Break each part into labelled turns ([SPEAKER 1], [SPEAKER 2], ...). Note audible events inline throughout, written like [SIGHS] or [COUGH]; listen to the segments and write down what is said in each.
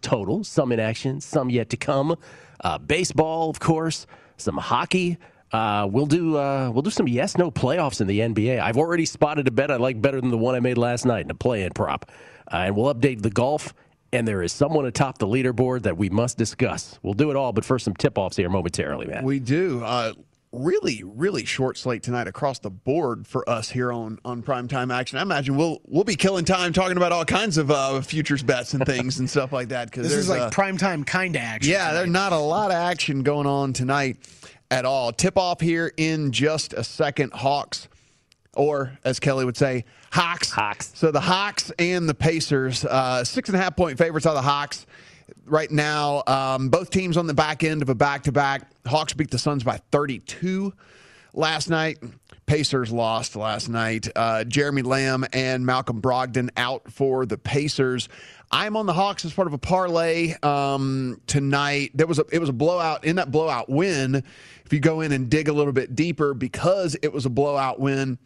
[SPEAKER 1] total, some in action, some yet to come. Uh, baseball, of course, some hockey. Uh, we'll do uh, we'll do some yes no playoffs in the NBA. I've already spotted a bet I like better than the one I made last night in a play-in prop, uh, and we'll update the golf. And there is someone atop the leaderboard that we must discuss. We'll do it all, but first some tip-offs here momentarily, man.
[SPEAKER 2] We do. Really, really short slate tonight across the board for us here on on primetime action. I imagine we'll we'll be killing time talking about all kinds of uh, futures bets and things and stuff like that.
[SPEAKER 3] Because this is like uh, primetime kind of action.
[SPEAKER 2] Yeah, there's not a lot of action going on tonight at all. Tip off here in just a second. Hawks, or as Kelly would say, Hawks.
[SPEAKER 1] Hawks.
[SPEAKER 2] So the Hawks and the Pacers, uh, six and a half point favorites are the Hawks right now. Um, both teams on the back end of a back to back. Hawks beat the Suns by 32 last night. Pacers lost last night. Uh, Jeremy Lamb and Malcolm Brogdon out for the Pacers. I'm on the Hawks as part of a parlay um, tonight. There was a it was a blowout in that blowout win. If you go in and dig a little bit deeper, because it was a blowout win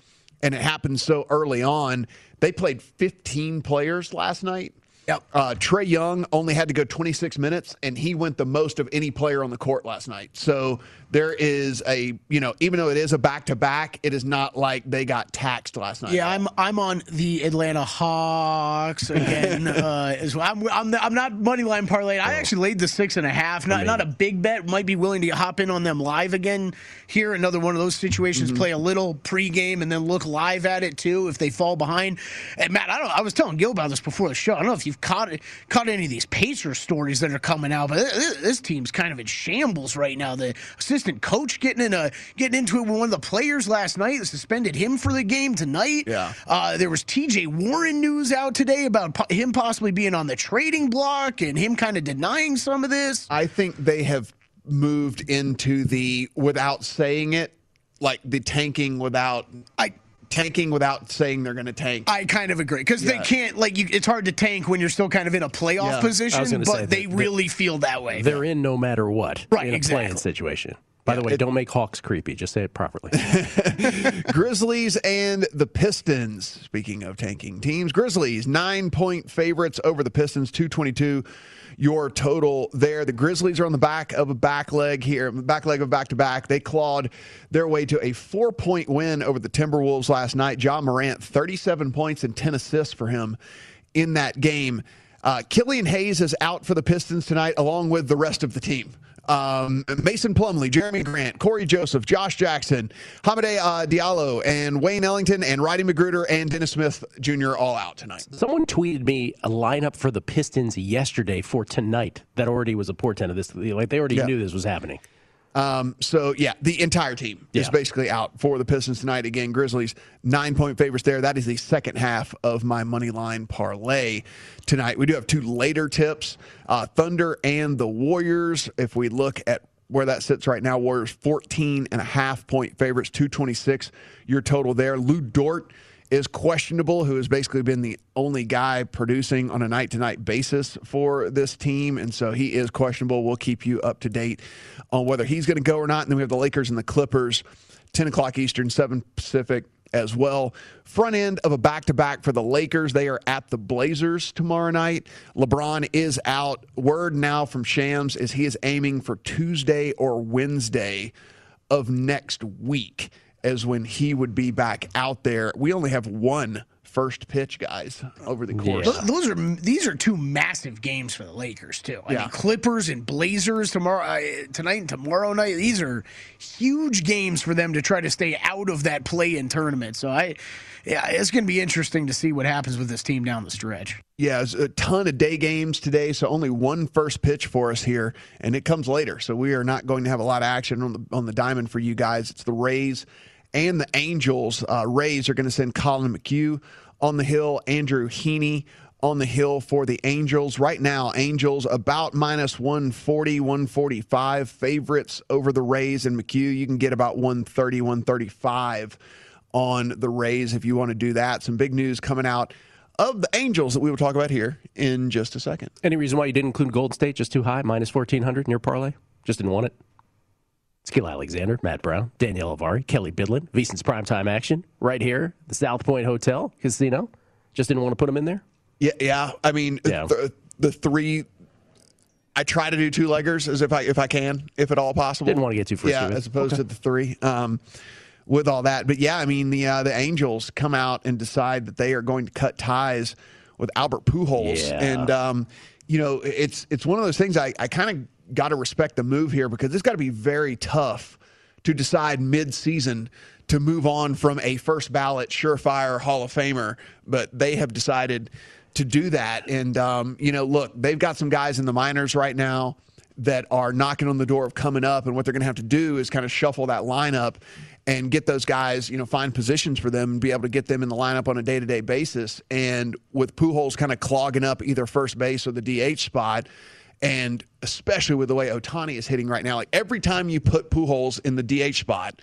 [SPEAKER 2] and it happened so early on, they played 15 players last night.
[SPEAKER 3] Yep.
[SPEAKER 2] Uh, Trae Young only had to go 26 minutes, and he went the most of any player on the court last night. So there is a, you know, even though it is a back to back, it is not like they got taxed last night.
[SPEAKER 3] Yeah, I'm I'm on the Atlanta Hawks again [LAUGHS] uh, as well. I'm I'm, I'm not money line parlay. I actually laid the six and a half. Not not a big bet. Might be willing to hop in on them live again here. Another one of those situations. Mm-hmm. Play a little pregame and then look live at it too if they fall behind. And Matt, I don't. I was telling Gil about this before the show. I don't know if you've caught caught any of these Pacers stories that are coming out, but this, this team's kind of in shambles right now. The assistant coach getting in a getting into it with one of the players last night. Suspended him for the game tonight.
[SPEAKER 2] Yeah.
[SPEAKER 3] Uh, there was T.J. Warren news out today about po- him possibly being on the trading block and him kind of denying some of this.
[SPEAKER 2] I think they have moved into the without saying it, like the tanking without. I tanking without saying they're going to tank.
[SPEAKER 3] I kind of agree because yeah. they can't like you. It's hard to tank when you're still kind of in a playoff yeah. position, but say, they really feel that way.
[SPEAKER 1] They're in no matter what,
[SPEAKER 3] right?
[SPEAKER 1] In a
[SPEAKER 3] exactly.
[SPEAKER 1] playing situation. By the way, it, don't make Hawks creepy. Just say it properly. [LAUGHS]
[SPEAKER 2] Grizzlies and the Pistons. Speaking of tanking teams, Grizzlies nine point favorites over the Pistons, two twenty two. Your total there. The Grizzlies are on the back of a back leg here, back leg of back to back. They clawed their way to a four point win over the Timberwolves last night. Ja Morant, 37 points and 10 assists for him in that game. Uh, Killian Hayes is out for the Pistons tonight, along with the rest of the team um, Mason Plumlee, Jerami Grant, Cory Joseph, Josh Jackson, Hamidou uh, Diallo, and Wayne Ellington, and Rodney McGruder, and Dennis Smith Jr. all out tonight.
[SPEAKER 1] Someone tweeted me a lineup for the Pistons yesterday for tonight that already was a portent of this. Like they already yeah. knew this was happening.
[SPEAKER 2] Um, so yeah, the entire team yeah. is basically out for the Pistons tonight. Again, Grizzlies nine point favorites there. That is the second half of my money line parlay tonight. We do have two later tips: uh, Thunder and the Warriors. If we look at where that sits right now, Warriors 14 and a half point favorites, 226 your total there. Lu Dort is questionable, who has basically been the only guy producing on a night to night basis for this team. And so he is questionable. We'll keep you up to date on whether he's going to go or not. And then we have the Lakers and the Clippers, 10 o'clock Eastern, 7 Pacific as well. Front end of a back to back for the Lakers. They are at the Blazers tomorrow night. LeBron is out. Word now from Shams is he is aiming for Tuesday or Wednesday of next week as when he would be back out there. We only have one first pitch guys over the course.
[SPEAKER 3] Yeah. Those are these are two massive games for the Lakers too. I yeah. mean, Clippers and Blazers tomorrow uh, tonight and tomorrow night. These are huge games for them to try to stay out of that play-in tournament. So I yeah, it's going to be interesting to see what happens with this team down the stretch.
[SPEAKER 2] Yeah, there's a ton of day games today, so only one first pitch for us here, and it comes later. So we are not going to have a lot of action on the on the diamond for you guys. It's the Rays and the Angels. Uh, Rays are going to send Collin McHugh on the hill, Andrew Heaney on the hill for the Angels. Right now, Angels about minus 140, 145 favorites over the Rays and McHugh. You can get about 130, 135 on the Rays if you want to do that. Some big news coming out of the Angels that we will talk about here in just a second.
[SPEAKER 1] Any reason why you didn't include Golden State just too high, minus 1400 in your parlay? Just didn't want it? Gill Alexander, Matt Brown, Danielle Alvari, Kelley Bydlon, VSiN's primetime action right here, the South Point Hotel Casino. Just didn't want to put them in there?
[SPEAKER 2] Yeah, yeah. I mean, yeah. The, the three I try to do two leggers as if I if I can, if at all possible.
[SPEAKER 1] Didn't want to get too frisky.
[SPEAKER 2] Yeah, as opposed okay. to the three. Um, with all that, but yeah, I mean the uh, the Angels come out and decide that they are going to cut ties with Albert Pujols,
[SPEAKER 1] yeah.
[SPEAKER 2] and um, you know it's it's one of those things I, I kind of got to respect the move here because it's got to be very tough to decide mid season to move on from a first ballot surefire Hall of Famer, but they have decided to do that. And, um, you know, look, they've got some guys in the minors right now that are knocking on the door of coming up. And what they're going to have to do is kind of shuffle that lineup and get those guys, you know, find positions for them and be able to get them in the lineup on a day to day basis. And with Pujols kind of clogging up either first base or the DH spot, and especially with the way Ohtani is hitting right now, like every time you put Pujols in the DH spot,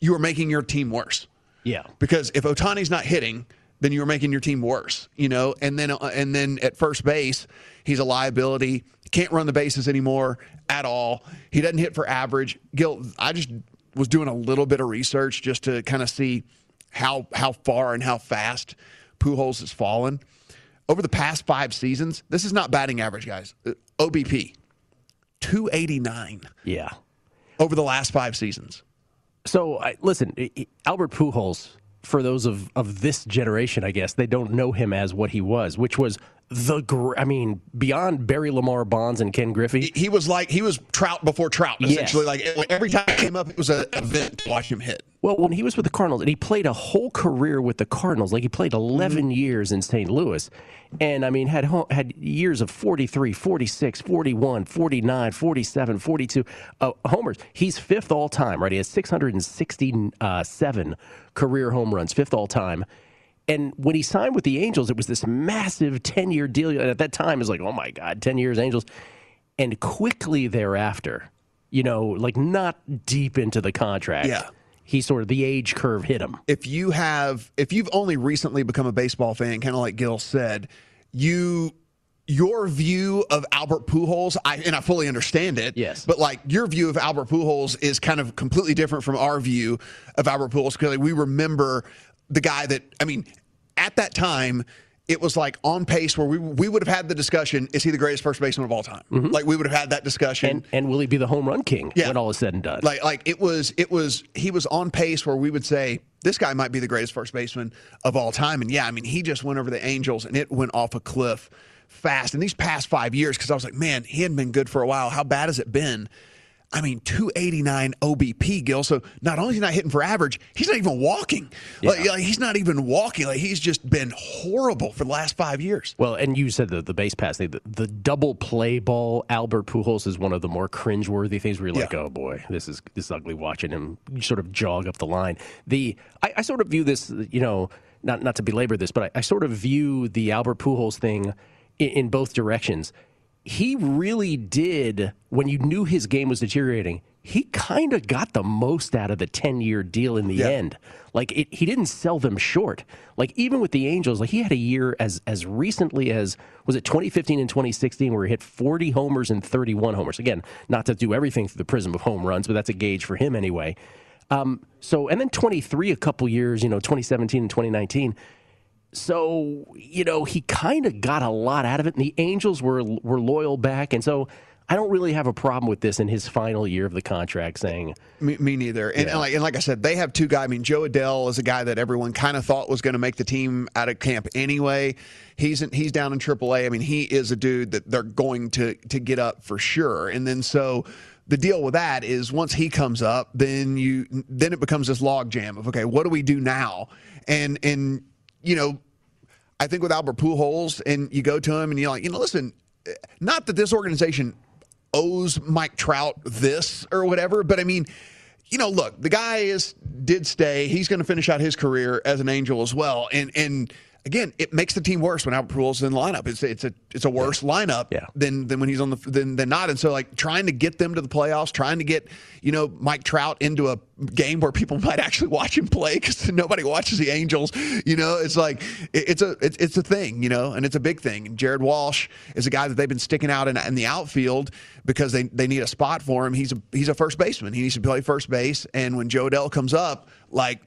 [SPEAKER 2] you are making your team worse.
[SPEAKER 1] Yeah.
[SPEAKER 2] Because if Ohtani's not hitting, then you are making your team worse, you know. And then uh, and then at first base, he's a liability. Can't run the bases anymore at all. He doesn't hit for average. Gil, I just was doing a little bit of research just to kind of see how how far and how fast Pujols has fallen over the past five seasons. This is not batting average, guys. OBP, two eighty nine.
[SPEAKER 1] Yeah.
[SPEAKER 2] Over the last five seasons.
[SPEAKER 1] So I, listen, Albert Pujols. For those of, of this generation, I guess they don't know him as what he was, which was the I mean, beyond Barry Lamar Bonds and Ken Griffey.
[SPEAKER 2] He was like he was Trout before Trout, essentially. Yes. Like every time he came up, it was an event to watch him hit.
[SPEAKER 1] Well, when he was with the Cardinals, and he played a whole career with the Cardinals, like he played 11 mm-hmm. years in St. Louis. And I mean, had had years of 43, 46, 41, 49, 47, 42 uh, homers. He's fifth all time, right? He has 667 uh, career home runs, fifth all time. And when he signed with the Angels, it was this massive 10 year deal. And at that time, it was like, oh my God, 10 years, Angels. And quickly thereafter, you know, like not deep into the contract.
[SPEAKER 2] Yeah.
[SPEAKER 1] He sort of the age curve hit him.
[SPEAKER 2] If you have, if you've only recently become a baseball fan, kind of like Gil said, you your view of Albert Pujols, I, and I fully understand it.
[SPEAKER 1] Yes.
[SPEAKER 2] But like your view of Albert Pujols is kind of completely different from our view of Albert Pujols because like, we remember the guy that I mean, at that time, it was like on pace where we we would have had the discussion: Is he the greatest first baseman of all time? Mm-hmm. Like we would have had that discussion.
[SPEAKER 1] And, and, will he be the home run king yeah. when all is said and done?
[SPEAKER 2] Like like it was it was he was on pace where we would say this guy might be the greatest first baseman of all time. And yeah, I mean he just went over the Angels and it went off a cliff fast. In these past five years, because I was like, man, he hadn't been good for a while. How bad has it been? I mean, 289 OBP, Gil. So not only is he not hitting for average, he's not even walking. Yeah. Like, like, he's not even walking. Like he's just been horrible for the last five years.
[SPEAKER 1] Well, and you said the, the base pass the, the double play ball. Albert Pujols is one of the more cringeworthy things where you're like, yeah. oh boy, this is this is ugly watching him sort of jog up the line. The I, I sort of view this, you know, not not to belabor this, but I, I sort of view the Albert Pujols thing in, in both directions he really did, when you knew his game was deteriorating, he kind of got the most out of the 10 year deal in the yeah. end. Like, it, he didn't sell them short. Like, even with the Angels, like, he had a year as, as recently as, was it 2015 and 2016, where he hit 40 homers and 31 homers. Again, not to do everything through the prism of home runs, but that's a gauge for him anyway. Um, so, and then 23, a couple years, you know, 2017 and 2019 so you know he kind of got a lot out of it, and the Angels were were loyal back, and so. I don't really have a problem with this in his final year of the contract. Saying
[SPEAKER 2] me, me neither, and, yeah. and, like and like I said, they have two guys. I mean, Jo Adell is a guy that everyone kind of thought was going to make the team out of camp anyway. He's in, he's down in AAA. I mean, he is a dude that they're going to to get up for sure. And then so the deal with that is once he comes up, then you then it becomes this log jam of okay, what do we do now? And and you know, I think with Albert Pujols, and you go to him and you're like, you know, listen, not that this organization owes Mike Trout this or whatever, but I mean, you know, look, the guy is did stay. He's going to finish out his career as an Angel as well, and and again, it makes the team worse when Albert Pujols in the lineup. It's it's a it's a worse lineup
[SPEAKER 1] yeah.
[SPEAKER 2] than than when he's on the than than not. And so like trying to get them to the playoffs, trying to get you know Mike Trout into a game where people [LAUGHS] might actually watch him play because nobody watches the Angels. You know, it's like it, it's a it's, it's a thing. You know, and it's a big thing. And Jared Walsh is a guy that they've been sticking out in, in the outfield because they they need a spot for him. He's a he's a first baseman. He needs to play first base. And when Jo Adell comes up, like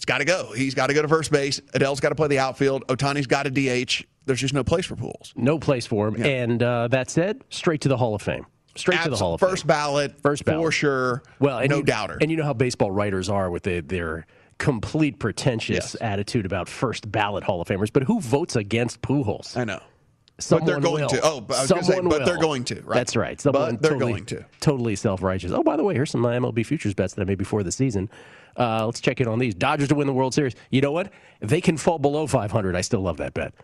[SPEAKER 2] it's got to go. He's got to go to first base. Adell's got to play the outfield. Ohtani's got to DH. There's just no place for Pujols.
[SPEAKER 1] No place for him. Yeah. And uh, that said, straight to the Hall of Fame. Straight to the Hall of
[SPEAKER 2] first
[SPEAKER 1] Fame.
[SPEAKER 2] ballot,
[SPEAKER 1] first ballot
[SPEAKER 2] for sure. Well, and no
[SPEAKER 1] you,
[SPEAKER 2] doubter.
[SPEAKER 1] And you know how baseball writers are with the, their complete pretentious yes. attitude about first ballot Hall of Famers. But who votes against Pujols?
[SPEAKER 2] I know.
[SPEAKER 1] Someone
[SPEAKER 2] but they're going
[SPEAKER 1] will.
[SPEAKER 2] to. Oh, I was Someone say, but they're going to. Right?
[SPEAKER 1] That's right. Someone
[SPEAKER 2] but they're
[SPEAKER 1] totally,
[SPEAKER 2] going to.
[SPEAKER 1] Totally self-righteous. Oh, by the way, here's some MLB futures bets that I made before the season. Uh, let's check in on these. Dodgers to win the World Series. You know what? They can fall below 500. I still love that bet.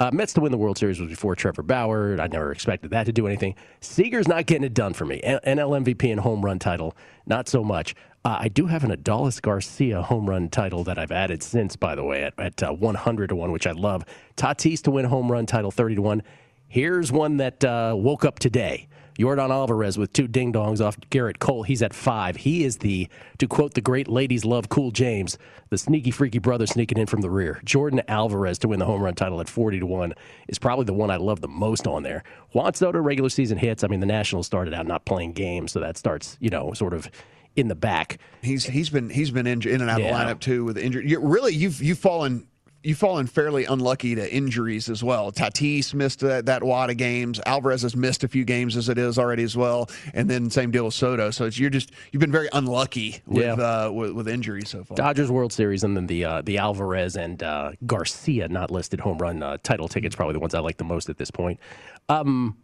[SPEAKER 1] Uh, Mets to win the World Series was before Trevor Bauer. I never expected that to do anything. Seager's not getting it done for me. NL MVP and home run title, not so much. Uh, I do have an Adolis Garcia home run title that I've added since, by the way, at, at uh, 100 to 1, which I love. Tatis to win home run title 30 to 1. Here's one that uh, woke up today. Yordan Alvarez with two ding dongs off Gerrit Cole. He's at five. He is the, to quote the great ladies love Cool James, the sneaky freaky brother sneaking in from the rear. Yordan Alvarez to win the home run title at 40 to 1 is probably the one I love the most on there. Juan Soto regular season hits. I mean, the Nationals started out not playing games, so that starts, you know, sort of in the back.
[SPEAKER 2] He's he's been he's been in, in and out yeah. of the lineup too with injury. You, really, you've you've fallen you've fallen fairly unlucky to injuries as well. Tatis missed that, that wad of games. Alvarez has missed a few games as it is already as well, and then same deal with Soto. So you're just you've been very unlucky with yeah. uh, with, with, injuries so far.
[SPEAKER 1] Dodgers World Series, and then the uh, the Alvarez and uh, Garcia not listed home run uh, title tickets probably the ones I like the most at this point. Um,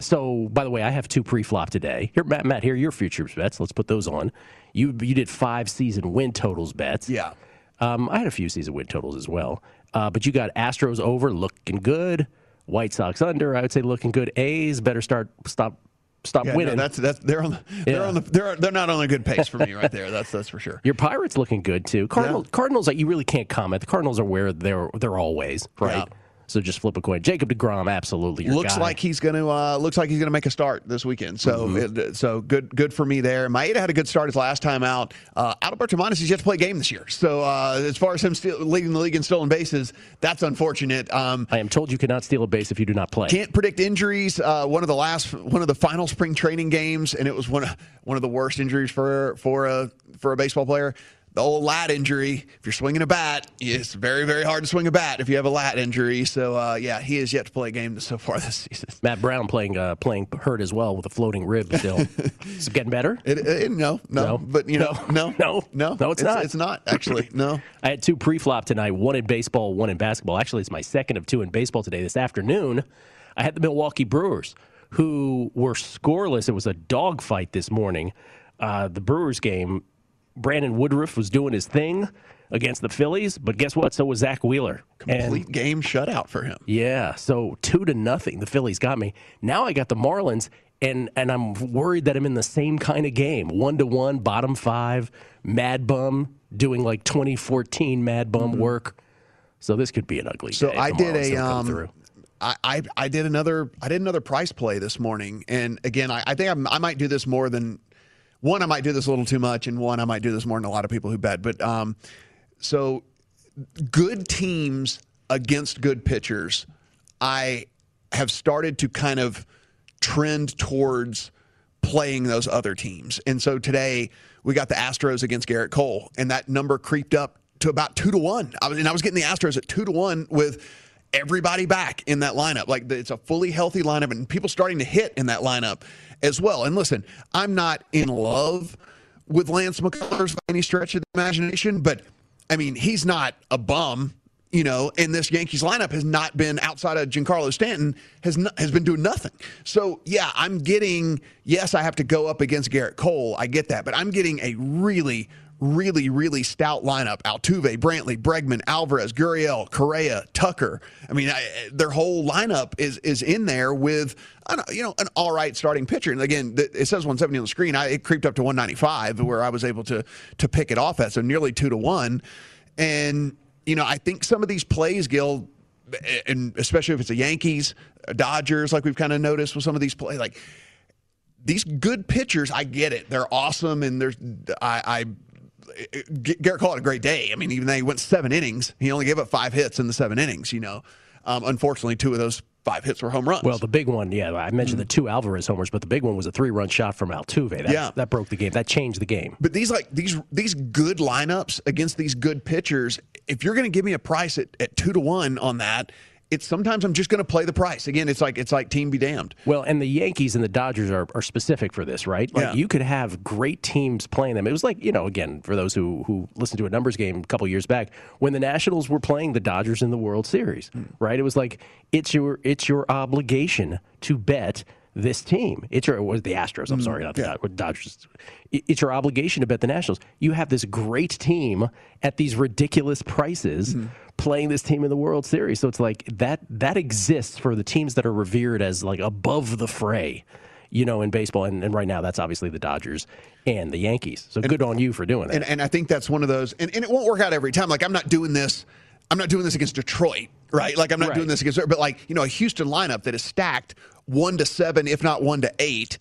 [SPEAKER 1] so, by the way, I have two pre-flop today. Here, Matt, Matt, here are your futures bets. Let's put those on. You you did five season win totals bets.
[SPEAKER 2] Yeah.
[SPEAKER 1] Um, I had a few season win totals as well. Uh, but you got Astros over looking good. White Sox under, I would say looking good. A's better start stop stop
[SPEAKER 2] yeah,
[SPEAKER 1] winning.
[SPEAKER 2] No, that's that's they're on the, they're on the they're they're not on a good pace for me right there. That's that's for sure.
[SPEAKER 1] Your Pirates looking good too. Cardinals yeah. Cardinals like you really can't comment. The Cardinals are where they're they're always right. So just flip a coin. Jacob Degrom, absolutely.
[SPEAKER 2] looks
[SPEAKER 1] guy.
[SPEAKER 2] like he's going to uh, looks like he's going to make a start this weekend. So mm-hmm. it, so good good for me there. Maeda had a good start his last time out. Uh, Adalberto Mondesi has yet to play a game this year. So uh, as far as him still leading the league in stolen bases, that's unfortunate. Um,
[SPEAKER 1] I am told you cannot steal a base if you do not play.
[SPEAKER 2] Can't predict injuries. Uh, one of the last one of the final spring training games, and it was one of one of the worst injuries for for a for a baseball player the old lat injury. If you're swinging a bat, it's very, very hard to swing a bat if you have a lat injury. So, uh, yeah, he has yet to play a game so far this season. [LAUGHS]
[SPEAKER 1] Matt Brown playing uh, playing hurt as well with a floating rib still. [LAUGHS] Is it getting better?
[SPEAKER 2] It, it, no, no, no, But, you know, no,
[SPEAKER 1] no, [LAUGHS] no, no, it's, it's not.
[SPEAKER 2] It's not, actually. [CLEARS THROAT] No.
[SPEAKER 1] I had two pre flop tonight one in baseball, one in basketball. Actually, it's my second of two in baseball today. This afternoon, I had the Milwaukee Brewers who were scoreless. It was a dogfight this morning. Uh, the Brewers game Brandon Woodruff was doing his thing against the Phillies, but guess what? So was Zack Wheeler.
[SPEAKER 2] Complete and, game shutout for him.
[SPEAKER 1] Yeah, so two to nothing. The Phillies got me. Now I got the Marlins, and and I'm worried that I'm in the same kind of game. One to one, bottom five, Mad Bum doing like 2014 Mad Bum mm-hmm. work. So this could be an ugly.
[SPEAKER 2] So I did a um, I, I, I did another I did another price play this morning, and again I, I think I'm, i might do this more than one, I might do this a little too much, and one, I might do this more than a lot of people who bet. But um, so good teams against good pitchers, I have started to kind of trend towards playing those other teams. And so today we got the Astros against Gerrit Cole, and that number creeped up to about two to one. I was, and I was getting the Astros at two to one with everybody back in that lineup. Like it's a fully healthy lineup, and people starting to hit in that lineup as well. And listen, I'm not in love with Lance McCullers by any stretch of the imagination, but I mean, he's not a bum, you know, and this Yankees lineup has not been outside of Giancarlo Stanton has not, has been doing nothing. So, yeah, I'm getting yes, I have to go up against Gerrit Cole. I get that, but I'm getting a really really, really stout lineup. Altuve, Brantley, Bregman, Alvarez, Gurriel, Correa, Tucker. I mean, I, their whole lineup is is in there with you know an all right starting pitcher. And again, it says 170 on the screen. I, it creeped up to 195 where I was able to to pick it off at, so nearly two to one. And you know, I think some of these plays, Gil, and especially if it's the Yankees, Dodgers, like we've kind of noticed with some of these plays, like these good pitchers, I get it. They're awesome, and there's I, I Gerrit Cole had a great day. I mean, even though he went seven innings, he only gave up five hits in the seven innings. You know, um, unfortunately, two of those five hits were home runs.
[SPEAKER 1] Well, the big one, yeah, I mentioned mm-hmm. the two Alvarez homers, but the big one was a three-run shot from Altuve. That, yeah. that broke the game. That changed the game.
[SPEAKER 2] But these like these these good lineups against these good pitchers, if you're going to give me a price at, at two to one on that, it's sometimes I'm just going to play the price. Again, it's like it's like team be damned.
[SPEAKER 1] Well, and the Yankees and the Dodgers are, are specific for this, right? Like yeah. you could have great teams playing them. It was like you know, again, for those who who listened to a numbers game a couple years back when the Nationals were playing the Dodgers in the World Series, mm. right? It was like it's your it's your obligation to bet this team. It's your it was the Astros. I'm mm, sorry, not the yeah. Dodgers. It's your obligation to bet the Nationals. You have this great team at these ridiculous prices. Mm-hmm playing this team in the World Series. So it's like that that exists for the teams that are revered as like above the fray, you know, in baseball. And, and right now, that's obviously the Dodgers and the Yankees. So and, good on you for doing that.
[SPEAKER 2] And, and I think that's one of those. And, and it won't work out every time. Like I'm not doing this. I'm not doing this against Detroit, right? Like I'm not right. doing this against, but like you know, a Houston lineup that is stacked one to seven, if not one to eight,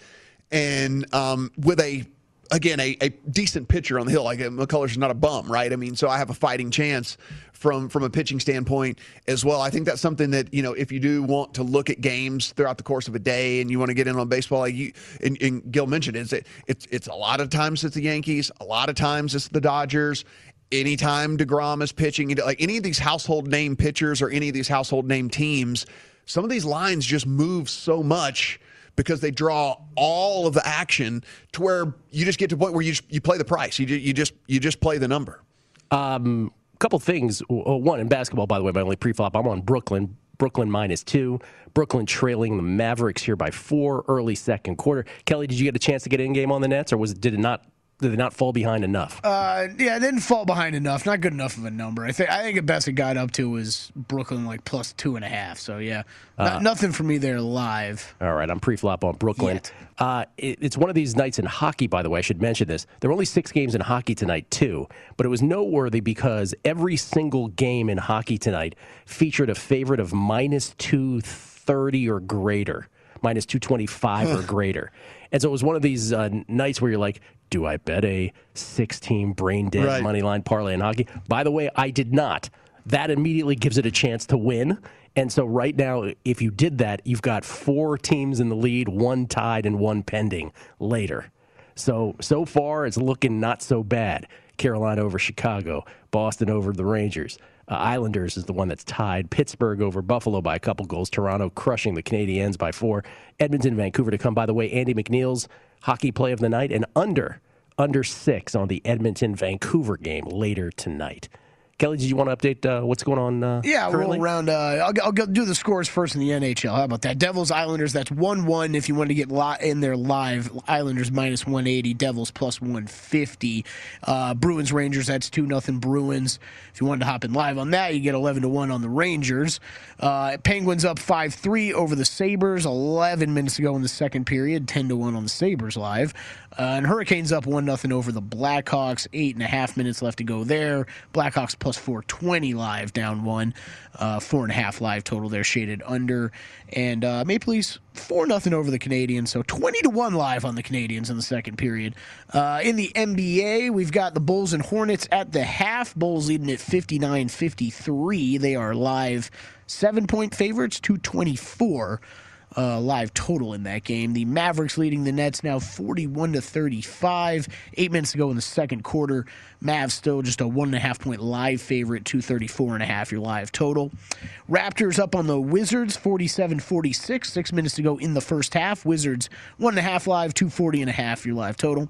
[SPEAKER 2] and um, with a again, a, a decent pitcher on the hill. Like McCullers is not a bum, right? I mean, so I have a fighting chance from from a pitching standpoint as well. I think that's something that you know, if you do want to look at games throughout the course of a day and you want to get in on baseball, like you and, and Gil mentioned, is it it's it's a lot of times it's the Yankees, a lot of times it's the Dodgers. Anytime Degrom is pitching, like any of these household name pitchers or any of these household name teams, some of these lines just move so much because they draw all of the action to where you just get to a point where you you play the price. You, you just you just play the number.
[SPEAKER 1] Um, couple things. One in basketball, by the way, my only pre-flop. I'm on Brooklyn. Brooklyn minus two. Brooklyn trailing the Mavericks here by four early second quarter. Kelly, did you get a chance to get in game on the Nets, or was did it not did they not fall behind enough?
[SPEAKER 3] Uh, yeah, it didn't fall behind enough. Not good enough of a number. I think I think the best it got up to was Brooklyn like plus two and a half. So yeah, uh, nothing for me there live.
[SPEAKER 1] All right, I'm pre-flop on Brooklyn. Uh, it, it's one of these nights in hockey. By the way, I should mention this. There were only six games in hockey tonight too, but it was noteworthy because every single game in hockey tonight featured a favorite of minus two thirty or greater minus 225 or greater. And so it was one of these uh, nights where you're like, do I bet a 16 brain dead right. money line parlay in hockey? By the way, I did not. That immediately gives it a chance to win. And so right now, if you did that, you've got four teams in the lead, one tied and one pending later. So so far, it's looking not so bad. Carolina over Chicago, Boston over the Rangers. Uh, Islanders is the one that's tied. Pittsburgh over Buffalo by a couple goals. Toronto crushing the Canadiens by four. Edmonton, Vancouver to come. By the way, Andy McNeil's hockey play of the night and under under six on the Edmonton Vancouver game later tonight. Kelly, did you want to update uh, what's going on? Uh,
[SPEAKER 3] yeah,
[SPEAKER 1] currently?
[SPEAKER 3] roll around. Uh, I'll, I'll do the scores first in the NHL. How about that? Devils Islanders. That's one one. If you want to get in there live, Islanders minus one eighty. Devils plus one fifty. Uh, Bruins Rangers. That's two nothing Bruins. If you wanted to hop in live on that, you get eleven to one on the Rangers. Uh, Penguins up five three over the Sabres. Eleven minutes to go in the second period. Ten to one on the Sabres live. Uh, and Hurricanes up one nothing over the Blackhawks. Eight and a half minutes left to go there. Blackhawks plus 420 live, down one. Uh, four and a half live total there, shaded under. And uh, Maple Leafs 4 nothing over the Canadiens. So 20 to 1 live on the Canadiens in the second period. Uh, in the NBA, we've got the Bulls and Hornets at the half. Bulls leading at 59 53. They are live seven point favorites, 224 uh, live total in that game. The Mavericks leading the Nets now 41 to 35. Eight minutes to go in the second quarter. Mavs still just a one and a half point live favorite, 234 and a half your live total. Raptors up on the Wizards 47 46. Six minutes to go in the first half. Wizards one and a half live, 240 and a half your live total.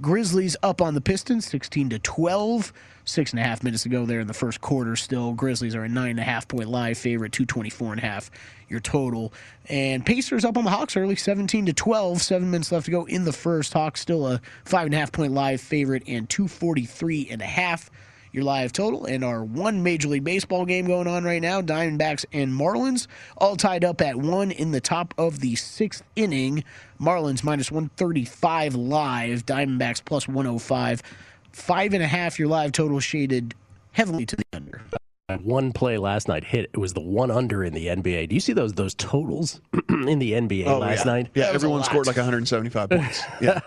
[SPEAKER 3] Grizzlies up on the Pistons 16 to 12. Six and a half minutes to go there in the first quarter. Still, Grizzlies are a nine and a half point live favorite, 224 and a half your total. And Pacers up on the Hawks early, 17 to 12. Seven minutes left to go in the first. Hawks still a five and a half point live favorite and 243 and a half your live total. And our one Major League Baseball game going on right now Diamondbacks and Marlins, all tied up at one in the top of the sixth inning. Marlins minus 135 live, Diamondbacks plus 105 five and a half your live total shaded heavily to the under.
[SPEAKER 1] one play last night hit. It was the one under in the NBA. Do you see those those totals [CLEARS THROAT] in the NBA
[SPEAKER 2] Oh,
[SPEAKER 1] last
[SPEAKER 2] yeah.
[SPEAKER 1] night?
[SPEAKER 2] Yeah,
[SPEAKER 3] That
[SPEAKER 2] everyone scored like 175 points. [LAUGHS] Yeah.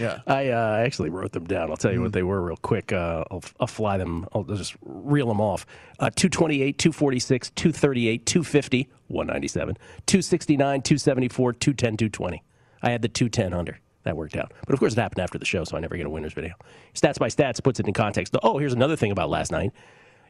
[SPEAKER 2] Yeah. [LAUGHS]
[SPEAKER 1] I uh, actually wrote them down. I'll tell you what they were real quick. Uh, I'll, I'll fly them. I'll just reel them off. Uh, 228, 246, 238, 250, 197, 269, 274, 210, 220. I had the 210 under. That worked out. But of course, it happened after the show, so I never get a winner's video. Stats by Stats puts it in context. Oh, here's another thing about last night.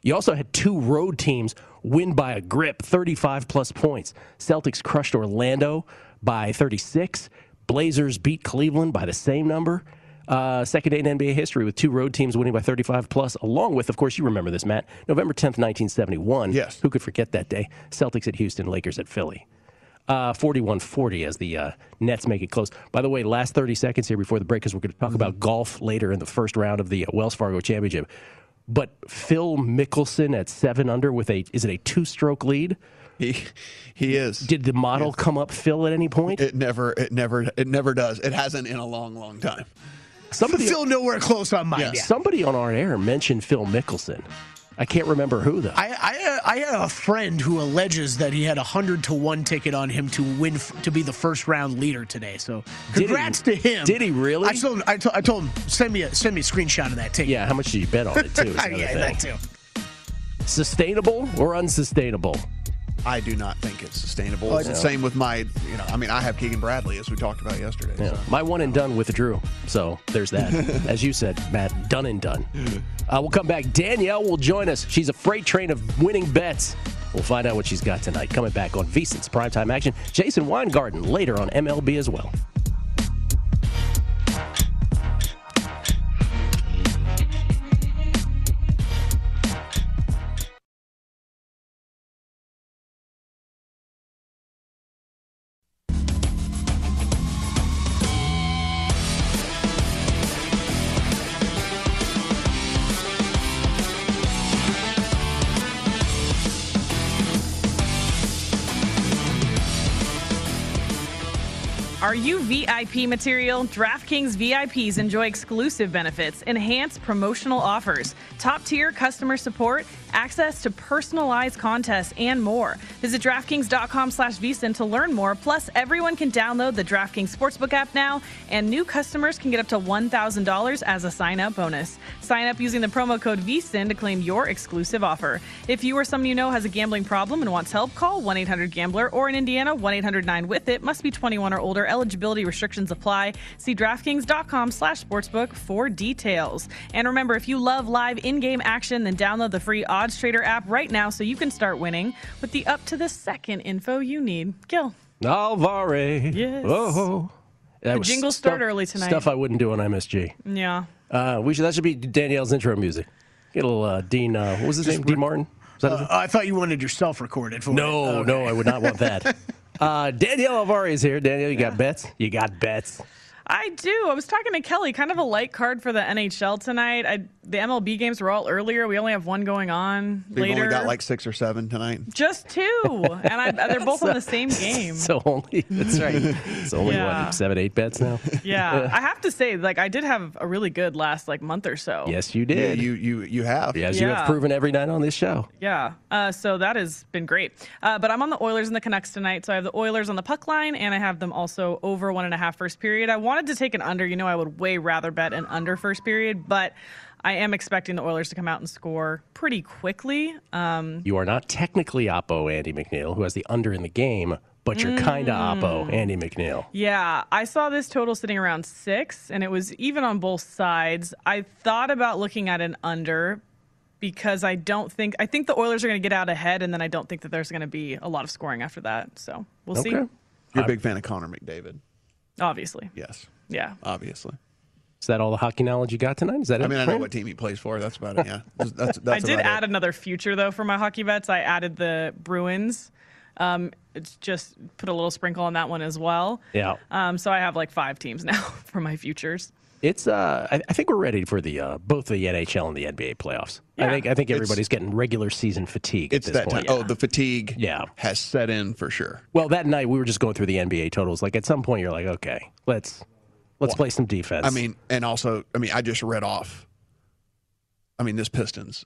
[SPEAKER 1] You also had two road teams win by a grip, 35 plus points. Celtics crushed Orlando by 36. Blazers beat Cleveland by the same number. Uh, second day in NBA history with two road teams winning by 35 plus, along with, of course, you remember this, Matt, November 10th, 1971.
[SPEAKER 2] Yes.
[SPEAKER 1] Who could forget that day? Celtics at Houston, Lakers at Philly. Uh, 41-40 as the uh, Nets make it close. By the way, last 30 seconds here before the break, because we're going to talk about golf later in the first round of the uh, Wells Fargo Championship. But Phil Mickelson at seven under with a is it a two stroke lead?
[SPEAKER 2] He he is.
[SPEAKER 1] Did the model come up Phil at any point?
[SPEAKER 2] It never it never it never does. It hasn't in a long long time.
[SPEAKER 1] Somebody
[SPEAKER 3] Still nowhere close on mine.
[SPEAKER 2] Yeah.
[SPEAKER 3] Yeah.
[SPEAKER 1] somebody on our air mentioned Phil Mickelson. I can't remember who though.
[SPEAKER 3] I, I uh, I had a friend who alleges that he had a hundred to one ticket on him to win to be the first round leader today. So congrats to him.
[SPEAKER 1] did he really?
[SPEAKER 3] I told him, I, told, I told him send me a send me a screenshot of that ticket.
[SPEAKER 1] yeah, how much did you bet on it too? [LAUGHS]
[SPEAKER 3] yeah,
[SPEAKER 1] thing.
[SPEAKER 3] that too.
[SPEAKER 1] Sustainable or unsustainable?
[SPEAKER 2] I do not think it's sustainable.
[SPEAKER 3] Oh,
[SPEAKER 2] it's the same with my, you know, I mean, I have Keegan Bradley as we talked about yesterday.
[SPEAKER 1] Yeah.
[SPEAKER 2] so.
[SPEAKER 1] My one and done withdrew. So there's that. [LAUGHS] As you said, Matt, done and done. Uh, we'll come back. Danielle will join us. She's a freight train of winning bets. We'll find out what she's got tonight. Coming back on VSIN's primetime action. Jason Weingarten later on MLB as well.
[SPEAKER 4] VIP material? DraftKings VIPs enjoy exclusive benefits, enhanced promotional offers, top tier customer support, access to personalized contests, and more. Visit DraftKings.com slash VSIN to learn more. Plus, everyone can download the DraftKings Sportsbook app now, and new customers can get up to $1,000 as a sign up bonus. Sign up using the promo code VSIN to claim your exclusive offer. If you or someone you know has a gambling problem and wants help, call 1 800 Gambler or in Indiana, 1 800 9 with it. Must be 21 or older. Eligibility restrictions apply. See DraftKings.com slash sportsbook for details. And remember, if you love live in game action, then download the free Odds Trader app right now so you can start winning with the up to the second info you need. Gil.
[SPEAKER 1] Alvare.
[SPEAKER 4] Yes.
[SPEAKER 1] Oh. That
[SPEAKER 4] The
[SPEAKER 1] was
[SPEAKER 4] jingles start early tonight.
[SPEAKER 1] Stuff I wouldn't do on MSG.
[SPEAKER 4] Yeah.
[SPEAKER 1] Uh, we should. That should be Danielle's intro music. Get a little uh, Dean. Uh, what was his name? Dean Martin. Is that his
[SPEAKER 3] Uh, I thought you wanted yourself recorded for
[SPEAKER 1] No,
[SPEAKER 3] it.
[SPEAKER 1] no, I would not want that. [LAUGHS] Uh, Danielle Alvari is here. Danielle, you got bets? You got bets.
[SPEAKER 4] I do. I was talking to Kelly. Kind of a light card for the NHL tonight. I, the MLB games were all earlier. We only have one going on
[SPEAKER 2] We've
[SPEAKER 4] later.
[SPEAKER 2] only got like six or seven tonight.
[SPEAKER 4] just two, and I, they're [LAUGHS] both on the same game.
[SPEAKER 1] So only that's right. It's only
[SPEAKER 4] Yeah.
[SPEAKER 1] what seven, eight bets now.
[SPEAKER 4] Yeah, [LAUGHS] I have to say, like I did have a really good last like month or so.
[SPEAKER 1] Yes, you
[SPEAKER 2] Yeah,
[SPEAKER 1] did.
[SPEAKER 2] you you you have.
[SPEAKER 1] As you have proven every night on this show.
[SPEAKER 4] Yeah. Uh, so that has been great. Uh, but I'm on the Oilers and the Canucks tonight. So I have the Oilers on the puck line, and I have them also over one and a half first period. I wanted to take an under. You know, I would way rather bet an under first period, but I am expecting the Oilers to come out and score pretty quickly. Um,
[SPEAKER 1] You are not technically Oppo Andy McNeil, who has the under in the game, but you're kind of Oppo Andy McNeil.
[SPEAKER 4] yeah, I saw this total sitting around six, and it was even on both sides. I thought about looking at an under because I don't think I think the Oilers are going to get out ahead, and then I don't think that there's going to be a lot of scoring after that. So we'll see.
[SPEAKER 2] You're a big fan of Connor McDavid.
[SPEAKER 4] Obviously,
[SPEAKER 2] Yes,
[SPEAKER 4] yeah.
[SPEAKER 2] obviously.
[SPEAKER 1] Is that all the hockey knowledge you got tonight? Is that it?
[SPEAKER 2] I mean, I know what team he plays for. That's about it. Yeah, [LAUGHS] that's, that's,
[SPEAKER 4] I did add
[SPEAKER 2] it.
[SPEAKER 4] another future though for my hockey bets. I added the Bruins. Um, it's just put a little sprinkle on that one as well.
[SPEAKER 1] Yeah.
[SPEAKER 4] Um, so I have like five teams [LAUGHS] now for my futures.
[SPEAKER 1] It's uh, I, I think we're ready for the uh, both the NHL and the NBA playoffs. I think I think
[SPEAKER 2] It's-
[SPEAKER 1] everybody's getting regular season fatigue
[SPEAKER 2] It's
[SPEAKER 1] at this
[SPEAKER 2] that
[SPEAKER 1] point.
[SPEAKER 2] time. Oh, the fatigue.
[SPEAKER 1] Yeah.
[SPEAKER 2] has set in for sure.
[SPEAKER 1] Well, that night we were just going through the NBA totals. Like at some point, you're like, okay, let's let's play some defense.
[SPEAKER 2] I mean, and also, I mean, I just read off. I mean, this Pistons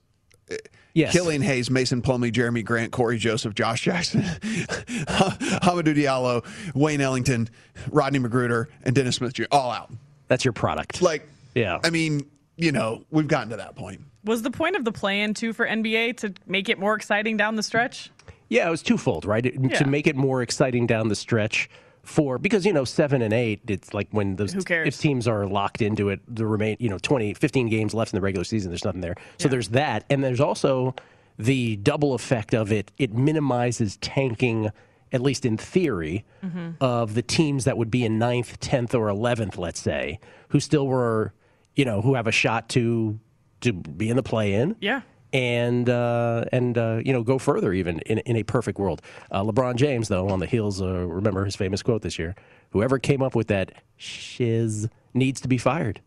[SPEAKER 2] eh, Yes. Killian Hayes, Mason Plumlee, Jerami Grant, Cory Joseph, Josh Jackson, [LAUGHS] Hamidou Diallo, Wayne Ellington, Rodney McGruder, and Dennis Smith Jr. all out.
[SPEAKER 1] That's your product.
[SPEAKER 2] Like, yeah. I mean, you know, we've gotten to that point.
[SPEAKER 4] Was the point of the play-in too for NBA to make it more exciting down the stretch?
[SPEAKER 1] Yeah, it was twofold, right? Yeah. To make it more exciting down the stretch for because you know seven and eight it's like when those if teams are locked into it the remain you know 20 15 games left in the regular season there's nothing there. So yeah. there's that and there's also the double effect of it. It minimizes tanking at least in theory mm-hmm. of the teams that would be in ninth 10th or 11th let's say who still were you know who have a shot to to be in the play in
[SPEAKER 4] yeah
[SPEAKER 1] and uh, and uh, you know go further even in, in a perfect world. Uh, LeBron James, though, on the heels, uh, remember his famous quote this year: "Whoever came up with that shiz needs to be fired."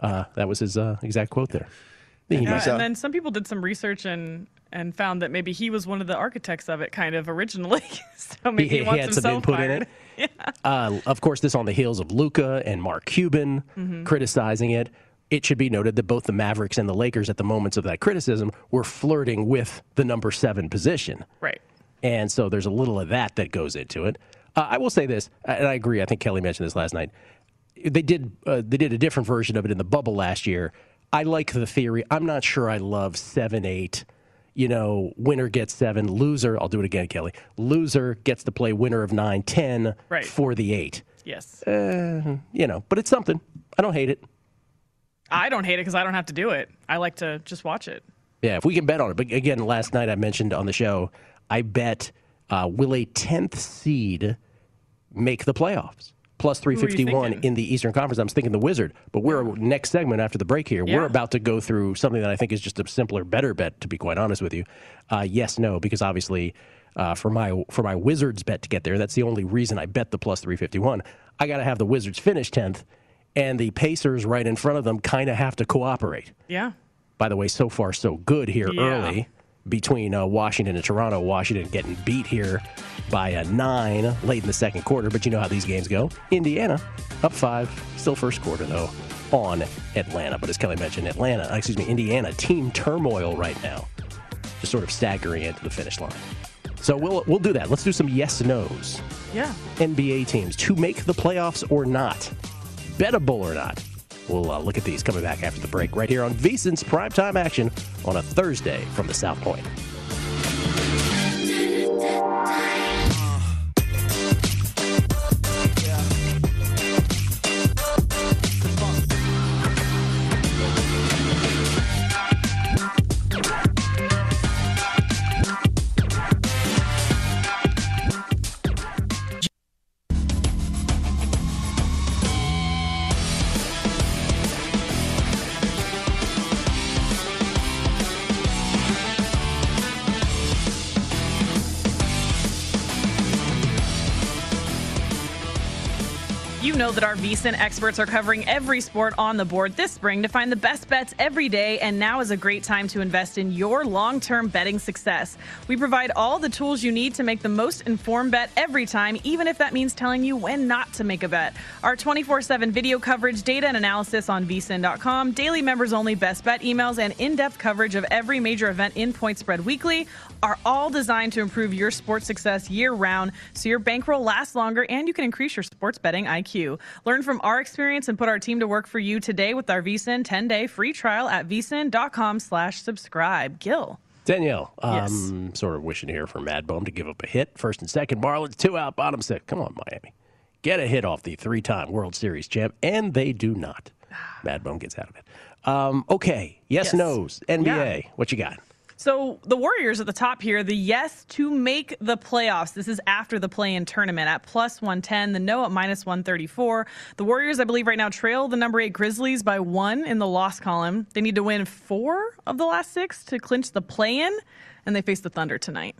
[SPEAKER 1] Uh, that was his uh, exact quote there.
[SPEAKER 4] Yeah, and then some people did some research and and found that maybe he was one of the architects of it, kind of originally. [LAUGHS] so maybe he, he, he had some input fired. in it. [LAUGHS]
[SPEAKER 1] yeah. of course, this on the heels of Luka and Mark Cuban mm-hmm. criticizing it it should be noted that both the Mavericks and the Lakers, at the moments of that criticism, were flirting with the number seven position.
[SPEAKER 4] Right.
[SPEAKER 1] And so there's a little of that that goes into it. Uh, I will say this, and I agree. I think Kelly mentioned this last night. They did uh, they did a different version of it in the bubble last year. I like the theory. I'm not sure I love seven eight. You know, winner gets seven, loser. I'll do it again, Kelly. Loser gets to play winner of nine, ten
[SPEAKER 4] right.
[SPEAKER 1] for the eight.
[SPEAKER 4] Yes.
[SPEAKER 1] Uh, you know, but it's something. I don't hate it.
[SPEAKER 4] I don't hate it because I don't have to do it. I like to just watch it.
[SPEAKER 1] Yeah, if we can bet on it. But again, last night I mentioned on the show, I bet uh, will a 10th seed make the playoffs? Plus 351 in the Eastern Conference. I'm thinking the Wizard. But we're next segment after the break here. Yeah. We're about to go through something that I think is just a simpler, better bet, to be quite honest with you. Uh, yes, no, because obviously uh, for my for my Wizards bet to get there, that's the only reason I bet the plus 351. I got to have the Wizards finish 10th and the Pacers right in front of them kind of have to cooperate.
[SPEAKER 4] Yeah.
[SPEAKER 1] By the way, so far so good here yeah. early between uh, Washington and Toronto. Washington getting beat here by a nine late in the second quarter, but you know how these games go. Indiana up five, still first quarter though on Atlanta. But as Kelly mentioned, Atlanta, excuse me, Indiana team turmoil right now, just sort of staggering into the finish line. So we'll we'll do that. Let's do some yes nos.
[SPEAKER 4] Yeah.
[SPEAKER 1] NBA teams to make the playoffs or not bettable or not? We'll uh, look at these coming back after the break right here on VSIN's primetime action on a Thursday from the South Point.
[SPEAKER 4] That our VSIN experts are covering every sport on the board this spring to find the best bets every day, and now is a great time to invest in your long term betting success. We provide all the tools you need to make the most informed bet every time, even if that means telling you when not to make a bet. Our 24 7 video coverage, data and analysis on vsin.com, daily members only best bet emails, and in depth coverage of every major event in Point Spread Weekly are all designed to improve your sports success year round so your bankroll lasts longer and you can increase your sports betting IQ. Learn from our experience and put our team to work for you today with our VSIN 10-day free trial at vsin.com slash subscribe. Gil.
[SPEAKER 1] Danielle, yes. um, sort of wishing here for Mad Bum to give up a hit. First and second, Marlins two out, bottom six. Come on, Miami. Get a hit off the three-time World Series champ, and they do not. [SIGHS] Mad Bum gets out of it. Um, okay, yes, yes. no's, NBA. Yeah. What you got?
[SPEAKER 4] So the Warriors at the top here, the yes to make the playoffs. This is after the play in tournament at plus 110, the no at minus 134. The Warriors, I believe, right now trail the number eight Grizzlies by one in the loss column. They need to win four of the last six to clinch the play in, and they face the Thunder tonight.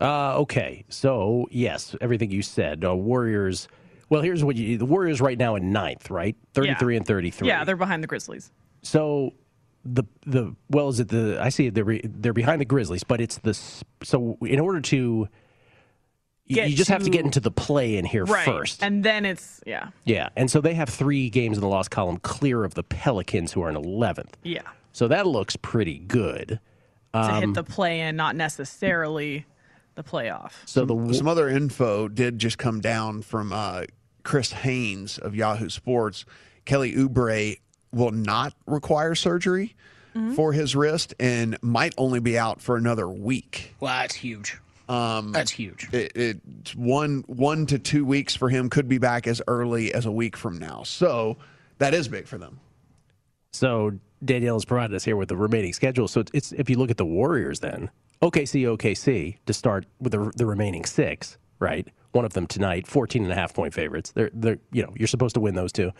[SPEAKER 1] Uh, okay. So, yes, everything you said. Uh, Warriors. Well, here's what you the Warriors right now in ninth, right? 33
[SPEAKER 4] yeah.
[SPEAKER 1] and 33.
[SPEAKER 4] Yeah, they're behind the Grizzlies.
[SPEAKER 1] So the the well is it the I see they're they're behind the Grizzlies, but it's the so in order to get you just to, have to get into the play in here
[SPEAKER 4] right.
[SPEAKER 1] first,
[SPEAKER 4] and then it's yeah
[SPEAKER 1] yeah, and so they have three games in the loss column clear of the Pelicans who are in eleventh.
[SPEAKER 4] Yeah.
[SPEAKER 1] So that looks pretty good.
[SPEAKER 4] to hit the play in, not necessarily the playoff.
[SPEAKER 1] So the
[SPEAKER 2] Some other info did just come down from uh, Chris Haynes of Yahoo Sports. Kelly Oubre will not require surgery for his wrist and might only be out for another week.
[SPEAKER 3] Well, that's huge. Um, that's huge.
[SPEAKER 2] It, it's one one to two weeks for him. Could be back as early as a week from now. So that is big for them.
[SPEAKER 1] So Danielle has provided us here with the remaining schedule. So it's, it's if you look at the Warriors, then OKC, OKC to start with the, the remaining six, right? One of them tonight, 14 and a half point favorites. They're they're you know you're supposed to win those two,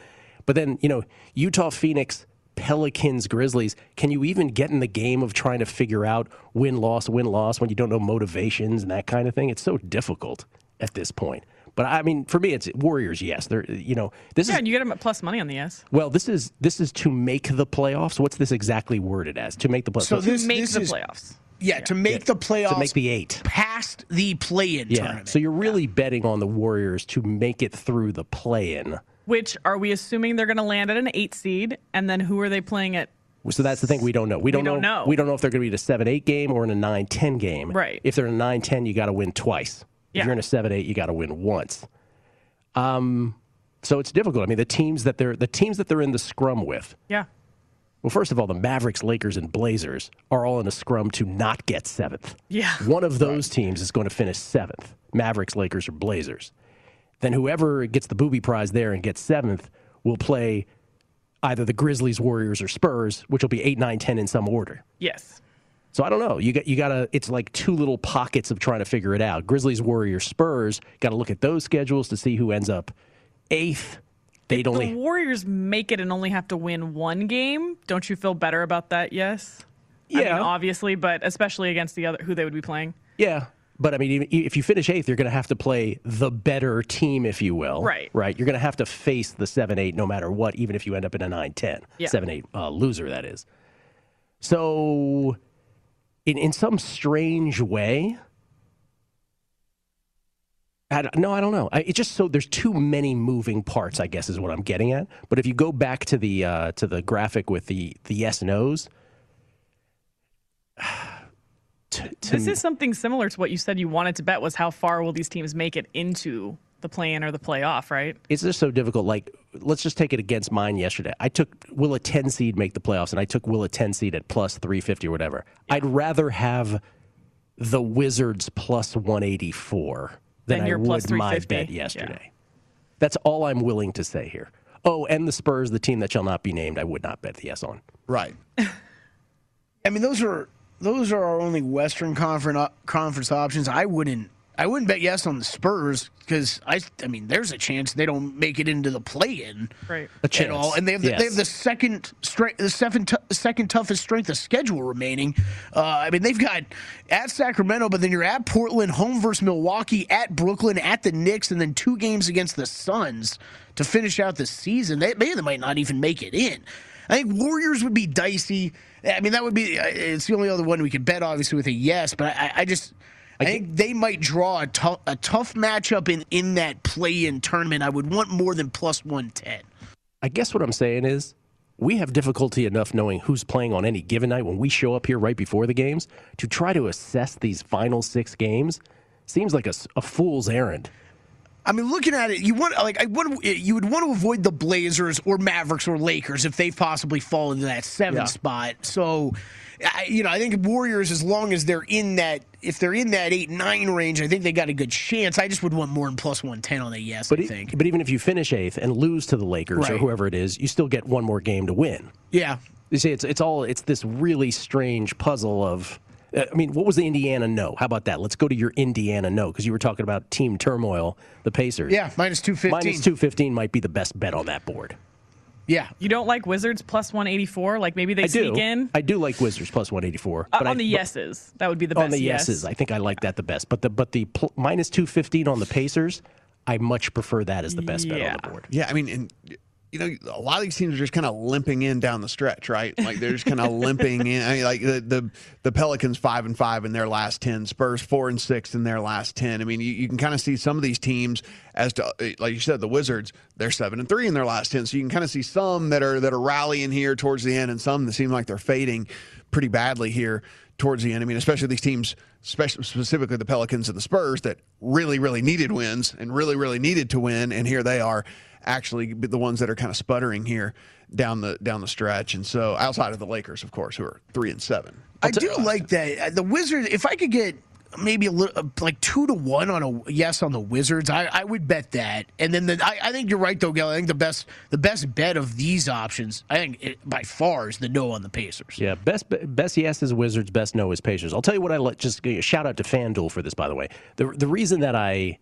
[SPEAKER 1] but then you know Utah, Phoenix. Pelicans, Grizzlies. Can you even get in the game of trying to figure out win loss, win loss when you don't know motivations and that kind of thing? It's so difficult at this point. But I mean, for me, it's Warriors. Yes, they're you know this
[SPEAKER 4] Yeah,
[SPEAKER 1] is
[SPEAKER 4] and you get them at plus money on the yes.
[SPEAKER 1] well, this is this is to make the playoffs. What's this exactly worded as? To make the playoffs.
[SPEAKER 3] So this-
[SPEAKER 4] Make the
[SPEAKER 3] is-
[SPEAKER 4] playoffs.
[SPEAKER 3] Yeah, to make the playoffs,
[SPEAKER 1] to make the eight.
[SPEAKER 3] past the play-in
[SPEAKER 1] Yeah.
[SPEAKER 3] tournament.
[SPEAKER 1] So you're really betting on the Warriors to make it through the play-in.
[SPEAKER 4] Which are we assuming they're going to land at an eight seed? And then who are they playing at?
[SPEAKER 1] So that's the thing we don't know. We don't,
[SPEAKER 4] don't
[SPEAKER 1] know,
[SPEAKER 4] know.
[SPEAKER 1] We don't know if they're going to be in a seven eight game or in a nine ten game.
[SPEAKER 4] Right.
[SPEAKER 1] If they're in a nine ten, you got to win twice.
[SPEAKER 4] Yeah.
[SPEAKER 1] If you're in a seven eight, you got to win once. Um, so it's difficult. I mean, the teams that they're the teams that they're in the scrum with.
[SPEAKER 4] Yeah.
[SPEAKER 1] Well, first of all, the Mavericks, Lakers, and Blazers are all in a scrum to not get seventh.
[SPEAKER 4] Yeah.
[SPEAKER 1] One of those teams is going to finish seventh Mavericks, Lakers, or Blazers. Then whoever gets the booby prize there and gets seventh will play either the Grizzlies, Warriors, or Spurs, which will be 8, 9, 10 in some order.
[SPEAKER 4] Yes.
[SPEAKER 1] So I don't know. You got you got to. It's like two little pockets of trying to figure it out. Grizzlies, Warriors, Spurs. Got to look at those schedules to see who ends up eighth. They'd
[SPEAKER 4] The
[SPEAKER 1] only
[SPEAKER 4] Warriors make it and only have to win one game. Don't you feel better about that? Yes. I mean,
[SPEAKER 1] Yeah.
[SPEAKER 4] obviously, but especially against the other who they would be playing.
[SPEAKER 1] Yeah. But I mean, if you finish eighth, you're going to have to play the better team, if you will.
[SPEAKER 4] Right.
[SPEAKER 1] Right. You're going to have to face the 7 8 no matter what, even if you end up in a 9 10.
[SPEAKER 4] Yeah.
[SPEAKER 1] 7 8 uh, loser, that is. So, in, in some strange way, I no, I don't know. I, it's just so there's too many moving parts. I guess is what I'm getting at. But if you go back to the uh, to the graphic with the the yes nos, to, to
[SPEAKER 4] This is something similar to what you said you wanted to bet was how far will these teams make it into the play-in or the playoff, right?
[SPEAKER 1] it's just so difficult. Like, let's just take it against mine yesterday. I took will a 10 seed make the playoffs, and I took will a 10 seed at plus 350 or whatever. I'd rather have the Wizards plus 184 than
[SPEAKER 4] Than
[SPEAKER 1] I
[SPEAKER 4] your
[SPEAKER 1] would
[SPEAKER 4] plus
[SPEAKER 1] my
[SPEAKER 4] 350.
[SPEAKER 1] bet
[SPEAKER 4] Yeah.
[SPEAKER 1] yesterday. That's all I'm willing to say here. Oh, and the Spurs, the team that shall not be named, I would not bet the yes on.
[SPEAKER 2] Right. [LAUGHS]
[SPEAKER 3] I mean, those are those are our only Western Conference conference options. I wouldn't I wouldn't bet yes on the Spurs because I I mean, there's a chance they don't make it into the play-in
[SPEAKER 4] Right.
[SPEAKER 1] A
[SPEAKER 3] at all, and they have the, they have the second strength, the seven t- second toughest strength of schedule remaining. Uh, I mean, they've got at Sacramento, but then you're at Portland, home versus Milwaukee, at Brooklyn, at the Knicks, and then two games against the Suns to finish out the season. They maybe they might not even make it in. I think Warriors would be dicey. I mean, that would be uh, it's the only other one we could bet, obviously, with a yes. But I, I just. I think they might draw a tough a tough matchup in, in that play in tournament. I would want more than plus one ten.
[SPEAKER 1] I guess what I'm saying is we have difficulty enough knowing who's playing on any given night when we show up here right before the games to try to assess these final six games seems like a fool's errand.
[SPEAKER 3] I mean, looking at it, you want like I want eh, you would want to avoid the Blazers or Mavericks or Lakers if they possibly fall into that seven
[SPEAKER 1] Yeah.
[SPEAKER 3] spot. So, I, you know, I think Warriors, as long as they're in that, if they're in that eight nine range, I think they got a good chance. I just would want more than plus one ten on the yes.
[SPEAKER 1] But,
[SPEAKER 3] I
[SPEAKER 1] e-
[SPEAKER 3] think.
[SPEAKER 1] but even if you finish eighth and lose to the Lakers or whoever it is, you still get one more game to win.
[SPEAKER 3] yeah,
[SPEAKER 1] You see, it's it's all it's this really strange puzzle of. Uh, I mean, what was the Indiana no? How about that? Let's go to your Indiana no because you were talking about team turmoil, the Pacers.
[SPEAKER 3] yeah, minus two fifteen.
[SPEAKER 1] Minus two fifteen might be the best bet on that board.
[SPEAKER 3] Yeah,
[SPEAKER 4] You don't like Wizards plus 184? Like maybe they
[SPEAKER 1] I
[SPEAKER 4] sneak
[SPEAKER 1] do.
[SPEAKER 4] in?
[SPEAKER 1] I do like Wizards plus one eighty four.
[SPEAKER 4] Uh, on the yeses. That would be the best
[SPEAKER 1] on the
[SPEAKER 4] yes.
[SPEAKER 1] yeses, I think I like that the best. But the but the pl- minus two fifteen on the Pacers, I much prefer that as the best bet on the board.
[SPEAKER 2] Yeah, I mean, and you know, a lot of these teams are just kind of limping in down the stretch, right? Like they're just kind of limping in. I mean, like the, the the Pelicans five and five in their last ten, Spurs four and six in their last ten. I mean, you, you can kind of see some of these teams as to eh, like you said, the Wizards they're seven and three in their last ten. So you can kind of see some that are that are rallying here towards the end, and some that seem like they're fading pretty badly here towards the end. I mean, especially these teams, specifically the Pelicans and the Spurs, that really, really needed wins and really, really needed to win, and here they are actually the ones that are kind of sputtering here down the down the stretch. And so outside of the Lakers, of course, who are three and seven.
[SPEAKER 3] I do like that. Uh, the Wizards, if I could get maybe a little uh, like two to one on a yes on the Wizards. I, I would bet that. And then the, I, I think you're right though, Gill. I think the best the best bet of these options, I think it, by far is the no on the Pacers.
[SPEAKER 1] Yeah, best best yes is Wizards, best no is Pacers. I'll tell you what I let just shout out to FanDuel for this by the way. The the reason that I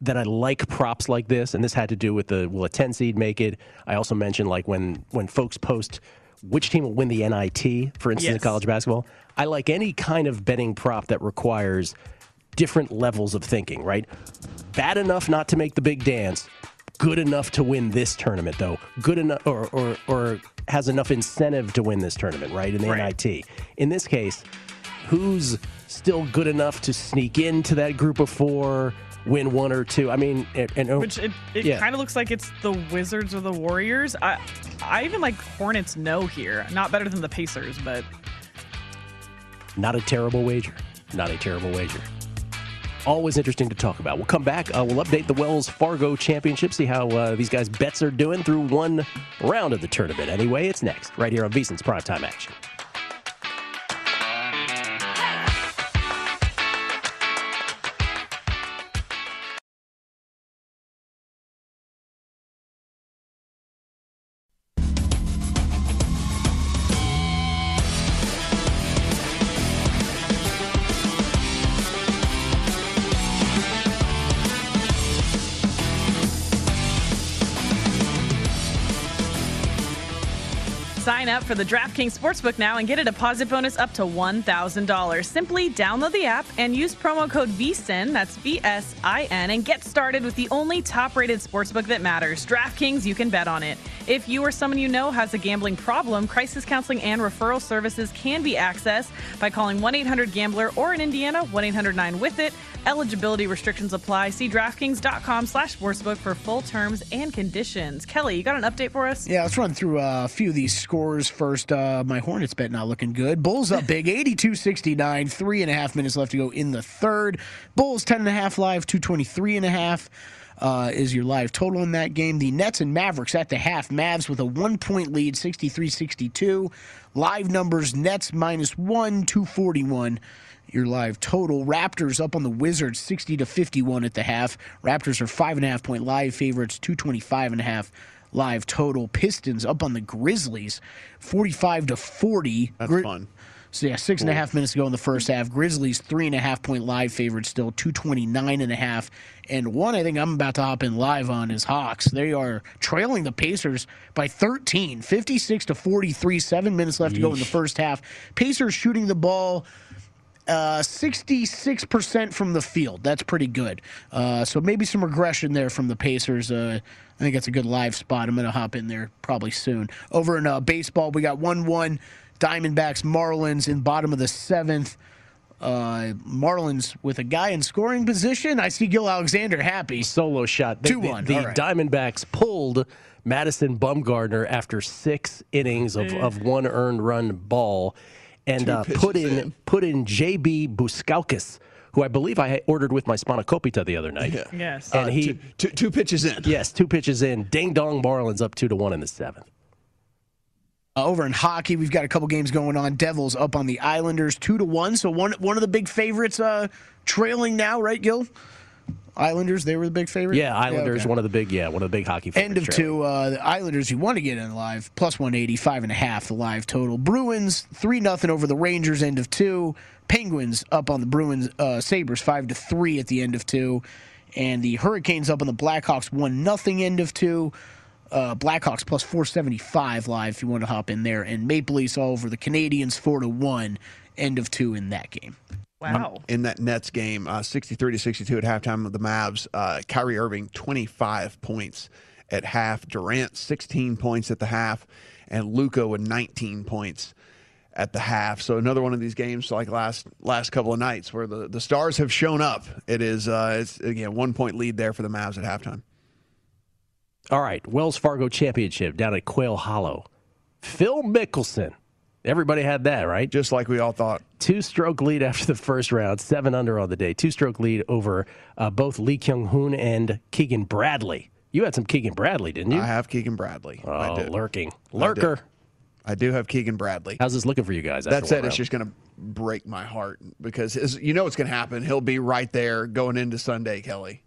[SPEAKER 1] that I like props like this, and this had to do with the will a 10 seed make it. I also mentioned like when when folks post which team will win the NIT, for instance, yes. in college basketball. I like any kind of betting prop that requires different levels of thinking, right? Bad enough not to make the big dance, good enough to win this tournament, though. Good enough, or, or, or has enough incentive to win this tournament, right? In the right. NIT. In this case, who's still good enough to sneak into that group of four? Win one or two. I mean, and, and
[SPEAKER 4] which it, it yeah. kind of looks like it's the Wizards or the Warriors. I I even like Hornets no here. Not better than the Pacers, but
[SPEAKER 1] not a terrible wager. Not a terrible wager. Always interesting to talk about. We'll come back. Uh, we'll update the Wells Fargo Championship, see how uh, these guys' bets are doing through one round of the tournament. Anyway, it's next, right here on VSiN's Primetime Action.
[SPEAKER 4] Sign up for the DraftKings Sportsbook now and get a deposit bonus up to $1,000. Simply download the app and use promo code VSIN, that's V S I N, and get started with the only top rated sportsbook that matters. DraftKings, you can bet on it. If you or someone you know has a gambling problem, crisis counseling and referral services can be accessed by calling 1 800 Gambler or in Indiana, 1 800 9 with it. Eligibility restrictions apply. See DraftKings.com slash sportsbook for full terms and conditions. Kelley, you got an update for us?
[SPEAKER 3] Yeah, let's run through uh, a few of these scores first. Uh, my Hornets bet not looking good. Bulls up big, 82 69. Three and a half minutes left to go in the third. Bulls 10 and a half live, 223 and a half. Uh, is your live total in that game. The Nets and Mavericks at the half. Mavs with a one point lead, 63 62. Live numbers Nets minus one, 241 your live total. Raptors up on the Wizards 60 to 51 at the half. Raptors are five and a half point live favorites, 225 and a half live total. Pistons up on the Grizzlies 45 to 40.
[SPEAKER 2] That's Gri- fun.
[SPEAKER 3] So yeah, six and a half minutes ago in the first half. Grizzlies three and a half point live favorite still, 229 and a half. And one I think I'm about to hop in live on is Hawks. They are trailing the Pacers by 13, 56 to 43. Seven minutes left to go in the first half. Pacers shooting the ball uh, 66% from the field. That's pretty good. Uh, so maybe some regression there from the Pacers. Uh, I think that's a good live spot. I'm going to hop in there probably soon. Over in uh, baseball, we got 1 1 Diamondbacks, Marlins in bottom of the seventh. Uh, Marlins with a guy in scoring position. I see Gill Alexander happy.
[SPEAKER 1] Solo shot. 2 1. The, the right. Diamondbacks pulled Madison Bumgarner after six innings of, of one earned run ball and uh, put in, in, put in JB Bukauskas, who I believe I ordered with my spanakopita the other night.
[SPEAKER 4] Yeah. Yes.
[SPEAKER 2] And uh, he two, two, two, pitches in.
[SPEAKER 1] Yes, two pitches in. Ding dong Marlins up two to one in the seventh.
[SPEAKER 3] Uh, over in hockey, we've got a couple games going on. Devils up on the Islanders two to one. So one one of the big favorites uh, trailing now, right, Gill? Islanders, they were the big favorite.
[SPEAKER 1] Yeah, Islanders, yeah, okay. one of the big, yeah, one of the big hockey.
[SPEAKER 3] End of two. Uh, the Islanders, you want to get in live plus one eighty five and a half the live total. Bruins three nothing over the Rangers. End of two. Penguins up on the Bruins. Uh, Sabres five to three at the end of two, and the Hurricanes up on the Blackhawks one nothing end of two. Uh, Blackhawks plus 475 live if you want to hop in there, and Maple Leafs all over the Canadiens four to one, end of two in that game.
[SPEAKER 4] Wow.
[SPEAKER 2] Um, in that Nets game, uh, 63 to 62 at halftime of the Mavs, uh, Kyrie Irving, 25 points at half. Durant 16 points at the half, and Luka with 19 points at the half. So another one of these games like last last couple of nights where the, the stars have shown up. It is uh, it's again one point lead there for the Mavs at halftime.
[SPEAKER 1] All right, Wells Fargo Championship down at Quail Hollow. Phil Mickelson. Everybody had that, right?
[SPEAKER 2] Just like we all thought.
[SPEAKER 1] Two stroke lead after the first round, seven under on the day. Two stroke lead over uh, both Lee Kyung Hoon and Keegan Bradley. You had some Keegan Bradley, didn't you?
[SPEAKER 2] I have Keegan Bradley.
[SPEAKER 1] Oh, lurking. Lurker.
[SPEAKER 2] I do have Keegan Bradley.
[SPEAKER 1] How's this looking for you guys?
[SPEAKER 2] That said, it's just going to break my heart because his, you know what's going to happen. He'll be right there going into Sunday, Kelley.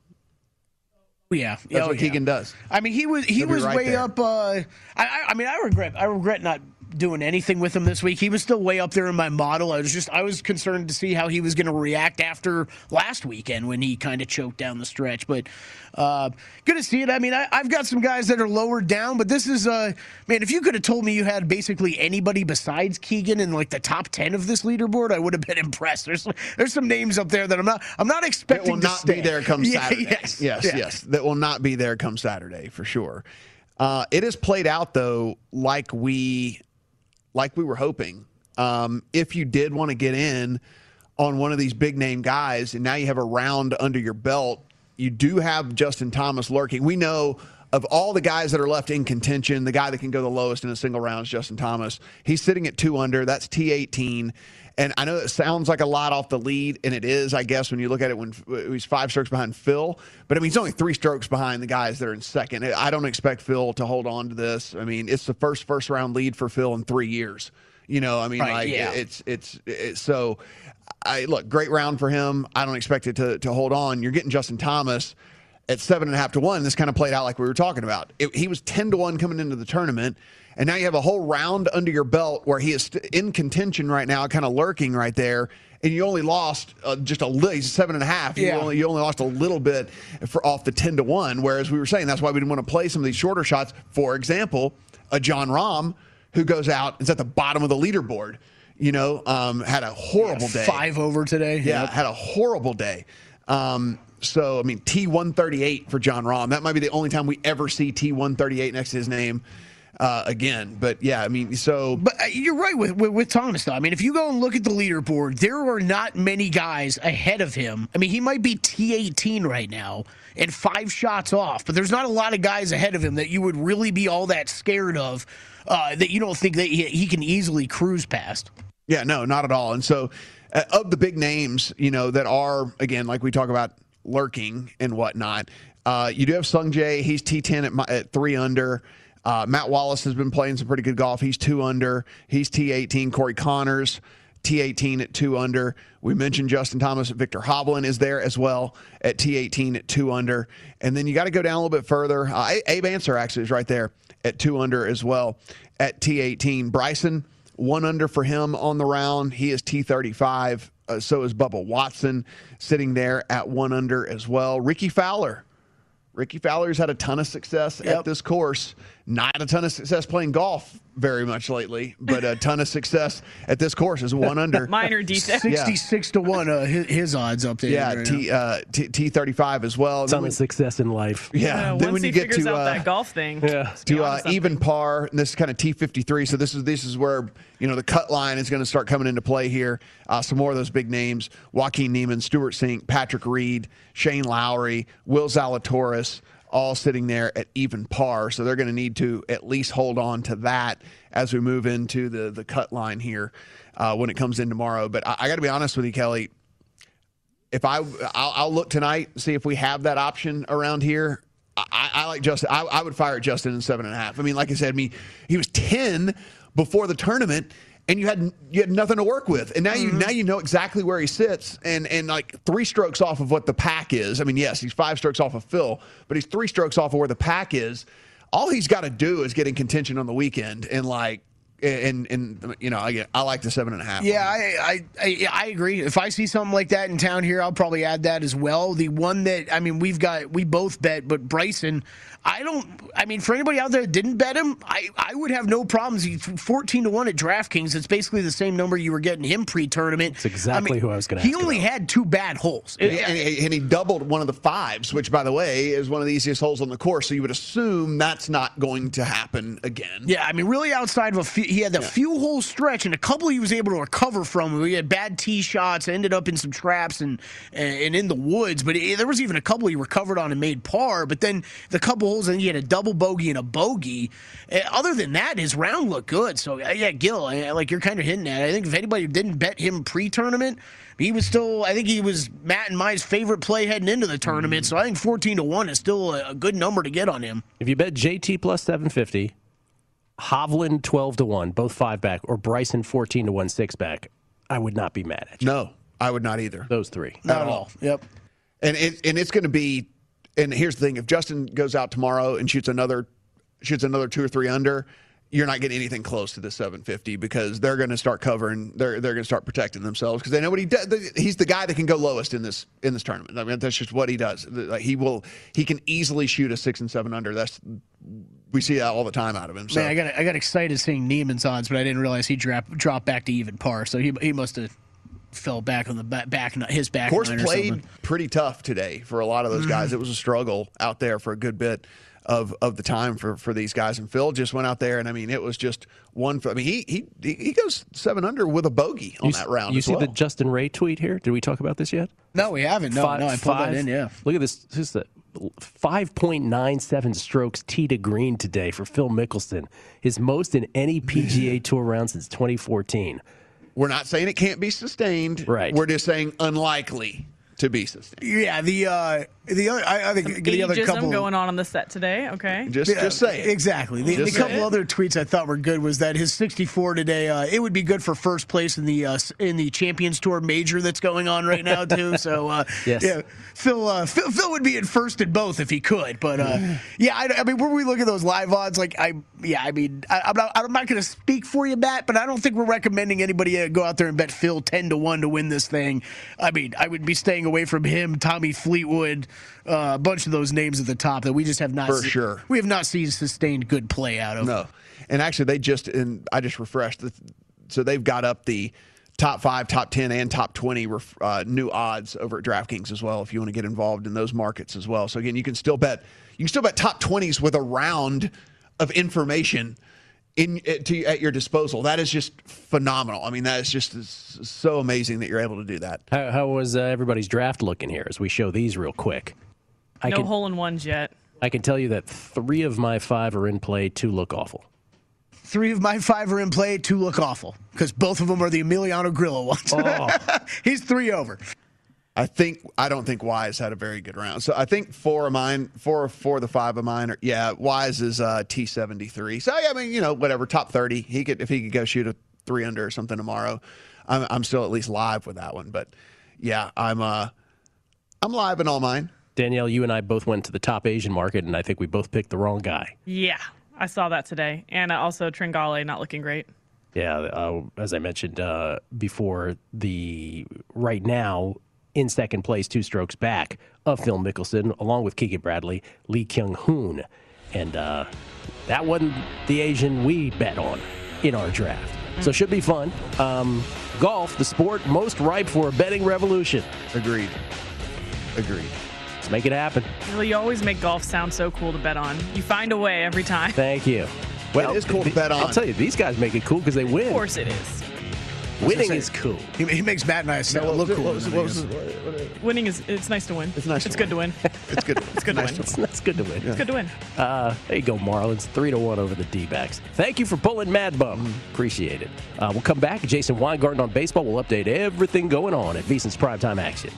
[SPEAKER 3] Yeah,
[SPEAKER 2] that's
[SPEAKER 3] oh,
[SPEAKER 2] what
[SPEAKER 3] yeah.
[SPEAKER 2] Keegan does.
[SPEAKER 3] I mean, he was he
[SPEAKER 2] He'll
[SPEAKER 3] was
[SPEAKER 2] right
[SPEAKER 3] way
[SPEAKER 2] there.
[SPEAKER 3] up. Uh, I, I mean, I regret I regret not doing anything with him this week. He was still way up there in my model. I was just I was concerned to see how he was going to react after last weekend when he kind of choked down the stretch. But uh, good to see it. I mean, I, I've got some guys that are lower down, but this is uh, man. If you could have told me you had basically anybody besides Keegan in like the top ten of this leaderboard, I would have been [LAUGHS] impressed. There's there's some names up there that I'm not I'm not
[SPEAKER 2] That
[SPEAKER 3] expecting
[SPEAKER 2] will
[SPEAKER 3] to
[SPEAKER 2] not
[SPEAKER 3] stay.
[SPEAKER 2] be there come [LAUGHS]
[SPEAKER 3] Yeah,
[SPEAKER 2] Saturday.
[SPEAKER 3] yes,
[SPEAKER 2] yes,
[SPEAKER 3] yeah.
[SPEAKER 2] yes. That will not be there come Saturday for sure. Uh, it has played out though, like we like we were hoping. Um, if you did want to get in on one of these big name guys, and now you have a round under your belt, you do have Justin Thomas lurking. We know of all the guys that are left in contention, the guy that can go the lowest in a single round is Justin Thomas. He's sitting at two under. That's T18. And I know it sounds like a lot off the lead, and it is, I guess, when you look at it when uh, he's five strokes behind Phil. But I mean, he's only three strokes behind the guys that are in second. I don't expect Phil to hold on to this. I mean, it's the first first round lead for Phil in three years. You know, I mean,
[SPEAKER 3] Right,
[SPEAKER 2] like
[SPEAKER 3] yeah.
[SPEAKER 2] it's it's it's so. I look great round for him. I don't expect it to to hold on. You're getting Justin Thomas at seven and a half to one. This kind of played out like we were talking about. It, he was ten to one coming into the tournament, and now you have a whole round under your belt where he is in contention right now, kind of lurking right there. And you only lost uh, just a little. He's seven and a half. You
[SPEAKER 3] Yeah.
[SPEAKER 2] only you only lost a little bit for off the ten to one. Whereas we were saying that's why we didn't want to play some of these shorter shots. For example, a Jon Rahm who goes out and is at the bottom of the leaderboard. You know, um, had a horrible day.
[SPEAKER 3] Five over today.
[SPEAKER 2] Yeah,
[SPEAKER 3] Yep.
[SPEAKER 2] had a horrible day. Um, so I mean, T one thirty eight for Jon Rahm. That might be the only time we ever see T one thirty eight next to his name uh, again. But yeah, I mean, so
[SPEAKER 3] But uh, you're right with, with with Thomas though. I mean, if you go and look at the leaderboard, there are not many guys ahead of him. I mean, he might be T18 right now and five shots off, but there's not a lot of guys ahead of him that you would really be all that scared of. Uh, that you don't think that he, he can easily cruise past.
[SPEAKER 2] Yeah, no, not at all. And so, uh, of the big names, you know, that are again, like we talk about lurking and whatnot, uh, you do have Sung Jae. He's T10 at, mi- at three under. Uh, Matt Wallace has been playing some pretty good golf. He's two under. He's T18. Corey Conners. T18 at two under. We mentioned Justin Thomas. Viktor Hovland is there as well at T18 at two under. And then you got to go down a little bit further. Uh, Abe Ancer actually is right there at two under as well at T18. Bryson, one under for him on the round. He is T35. Uh, so is Bubba Watson sitting there at one under as well. Rickie Fowler. Rickie Fowler's had a ton of success at this course. Not a ton of success playing golf very much lately, but a ton of success at this course is one under. [LAUGHS]
[SPEAKER 4] Minor detail.
[SPEAKER 2] Yeah. [LAUGHS]
[SPEAKER 3] 66 to 1, uh, his, his odds up there.
[SPEAKER 2] yeah,
[SPEAKER 3] right
[SPEAKER 2] T uh, T T thirty five as well.
[SPEAKER 1] Ton
[SPEAKER 2] Then
[SPEAKER 1] of success in life.
[SPEAKER 2] yeah,
[SPEAKER 4] Yeah,
[SPEAKER 2] then
[SPEAKER 4] once
[SPEAKER 2] when
[SPEAKER 4] he
[SPEAKER 2] you get
[SPEAKER 4] figures
[SPEAKER 2] to
[SPEAKER 4] out
[SPEAKER 2] uh,
[SPEAKER 4] that golf thing.
[SPEAKER 1] Yeah.
[SPEAKER 2] to uh, even par, and this is kind of T fifty three. So this is this is where you know the cut line is going to start coming into play here. Uh, some more of those big names: Joaquin Niemann, Stewart Cink, Patrick Reed, Shane Lowry, Will Zalatoris, all sitting there at even par. So they're going to need to at least hold on to that as we move into the the cut line here uh, when it comes in tomorrow. But I, I got to be honest with you, Kelley if I I'll, I'll look tonight see if we have that option around here. I, I like Justin. I, I would fire at Justin in seven and a half. I mean, like I said, mean, he was ten before the tournament, and you had you had nothing to work with, and now you mm-hmm. now you know exactly where he sits, and and like three strokes off of what the pack is. I mean, yes, he's five strokes off of Phil, but he's three strokes off of where the pack is. All he's got to do is get in contention on the weekend, and like and and you know I I like the seven and a half.
[SPEAKER 3] Yeah, I, I I I agree. If I see something like that in town here, I'll probably add that as well. The one that I mean, we've got we both bet, but Bryson, I don't. I mean, for anybody out there that didn't bet him, I I would have no problems. He's fourteen to one at DraftKings. It's basically the same number you were getting him pre-tournament.
[SPEAKER 1] It's exactly
[SPEAKER 3] I mean,
[SPEAKER 1] who I was going to.
[SPEAKER 3] He only
[SPEAKER 1] about.
[SPEAKER 3] had two bad holes,
[SPEAKER 2] and, and, and he doubled one of the fives, which by the way is one of the easiest holes on the course. So you would assume that's not going to happen again.
[SPEAKER 3] Yeah, I mean, really outside of a few, he had the yeah. few hole stretch, and a couple he was able to recover from. He had bad tee shots, ended up in some traps and and in the woods. But it, there was even a couple he recovered on and made par. But then the couple holes, and he had a double bogey and a bogey. Uh, other than that, his round looked good. So yeah, Gill, like you're kind of hitting that. I think if anybody didn't bet him pre-tournament, he was still. I think he was Matt and my favorite play heading into the tournament. Mm. So I think 14 to one is still a, a good number to get on him.
[SPEAKER 1] If you bet JT plus 750. Hovland 12 to 1, both five back, or Bryson 14 to 1, six back, I would not be mad at you.
[SPEAKER 2] No, I would not either.
[SPEAKER 1] Those three.
[SPEAKER 3] Not at all. all. Yep.
[SPEAKER 2] And it, and it's going to be and here's the thing, if Justin goes out tomorrow and shoots another shoots another 2 or 3 under, you're not getting anything close to the 750 because they're going to start covering. They're they're going to start protecting themselves because they know what he does. He's the guy that can go lowest in this in this tournament. I mean, that's just what he does. Like he will, he can easily shoot a six and seven under. That's we see that all the time out of him. So.
[SPEAKER 3] Man, I got I got excited seeing Niemann's odds, but I didn't realize he dropped dropped back to even par. So he he must have fell back on the back, back his back.
[SPEAKER 2] Course played pretty tough today for a lot of those guys. Mm-hmm. It was a struggle out there for a good bit of of the time for for these guys. And Phil just went out there, and I mean, it was just one. I mean, he he he goes seven under with a bogey on
[SPEAKER 1] you,
[SPEAKER 2] that round.
[SPEAKER 1] You see
[SPEAKER 2] well.
[SPEAKER 1] the Justin Ray tweet here? Did we talk about this yet?
[SPEAKER 3] No, we haven't. No, five, no, I pulled five, that in. Yeah,
[SPEAKER 1] look at this. This is the 5.97 strokes tee to green today for Phil Mickelson, his most in any PGA [LAUGHS] Tour round since 2014.
[SPEAKER 2] We're not saying it can't be sustained.
[SPEAKER 1] Right.
[SPEAKER 2] We're just saying unlikely to be sustained.
[SPEAKER 3] Yeah, the uh, the other I, I think
[SPEAKER 4] Some
[SPEAKER 3] the other couple
[SPEAKER 4] going on on the set today. Okay,
[SPEAKER 2] just yeah, just say it.
[SPEAKER 3] exactly. The, the couple other tweets I thought were good was that his 64 today. Uh, it would be good for first place in the uh, in the Champions Tour major that's going on right now too. [LAUGHS] So uh,
[SPEAKER 1] yes.
[SPEAKER 3] yeah, Phil, uh, Phil Phil would be in first in both if he could. But uh, [SIGHS] yeah, I, I, mean, when we look at those live odds, like I yeah, I mean, I, am not I'm not going to speak for you, Matt, but I don't think we're recommending anybody uh, go out there and bet Phil 10 to one to win this thing. I mean, I would be staying away from him, Tommy Fleetwood, uh, a bunch of those names at the top that we just have not
[SPEAKER 2] for sure.
[SPEAKER 3] We have not seen sustained good play out of.
[SPEAKER 2] No, and actually, they just and I just refreshed, the, so they've got up the top five, top 10, and top 20 uh, new odds over at DraftKings as well if you want to get involved in those markets as well. So, again, you can still bet. You can still bet top 20s with a round of information in to, at your disposal. That is just phenomenal. I mean, that is just so amazing that you're able to do that.
[SPEAKER 1] How, how was uh, everybody's draft looking here as we show these real quick?
[SPEAKER 4] I no can, hole in ones yet.
[SPEAKER 1] I can tell you that three of my five are in play. Two look awful.
[SPEAKER 3] Three of my five are in play. Two look awful because both of them are the Emiliano Grillo ones. Oh. [LAUGHS] He's three over.
[SPEAKER 2] I think I don't think Wise had a very good round. So I think four of mine, four four of the five of mine are yeah. Wise is uh, T seventy three. So yeah, I mean you know whatever top thirty he could if he could go shoot a three under or something tomorrow. I'm, I'm still at least live with that one. But yeah, I'm uh I'm live in all mine.
[SPEAKER 1] Danielle, you and I both went to the top Asian market, and I think we both picked the wrong guy.
[SPEAKER 4] Yeah, I saw that today, and also Tringale not looking great.
[SPEAKER 1] Yeah, uh, as I mentioned uh, before, the right now in second place, two strokes back of Phil Mickelson, along with Keegan Bradley, Lee Kyung Hoon. And uh, that wasn't the Asian we bet on in our draft. So it should be fun. Um, golf, the sport most ripe for a betting revolution.
[SPEAKER 2] Agreed. Agreed.
[SPEAKER 1] Let's make it happen.
[SPEAKER 4] Well, you always make golf sound so cool to bet on. You find a way every time.
[SPEAKER 1] Thank you.
[SPEAKER 2] Well, it is cool to bet on.
[SPEAKER 1] I'll tell you, these guys make it cool because they win.
[SPEAKER 4] Of course it is.
[SPEAKER 1] Winning is cool.
[SPEAKER 3] He, he, makes Matt and I sound, look cool. What was, what was,
[SPEAKER 4] Winning is it's nice to win.
[SPEAKER 2] It's nice. [LAUGHS]
[SPEAKER 4] It's
[SPEAKER 2] good
[SPEAKER 4] to win.
[SPEAKER 2] it's good.
[SPEAKER 4] It's good nice
[SPEAKER 1] to win. It's, it's, good to win.
[SPEAKER 4] It's good to win.
[SPEAKER 1] Uh, there you go, Marlins. Three to one over the D-backs. Thank you for pulling Mad Bum. Appreciate it. Uh, we'll come back. Jason Weingarten on baseball. We'll update everything going on at VSiN's primetime action.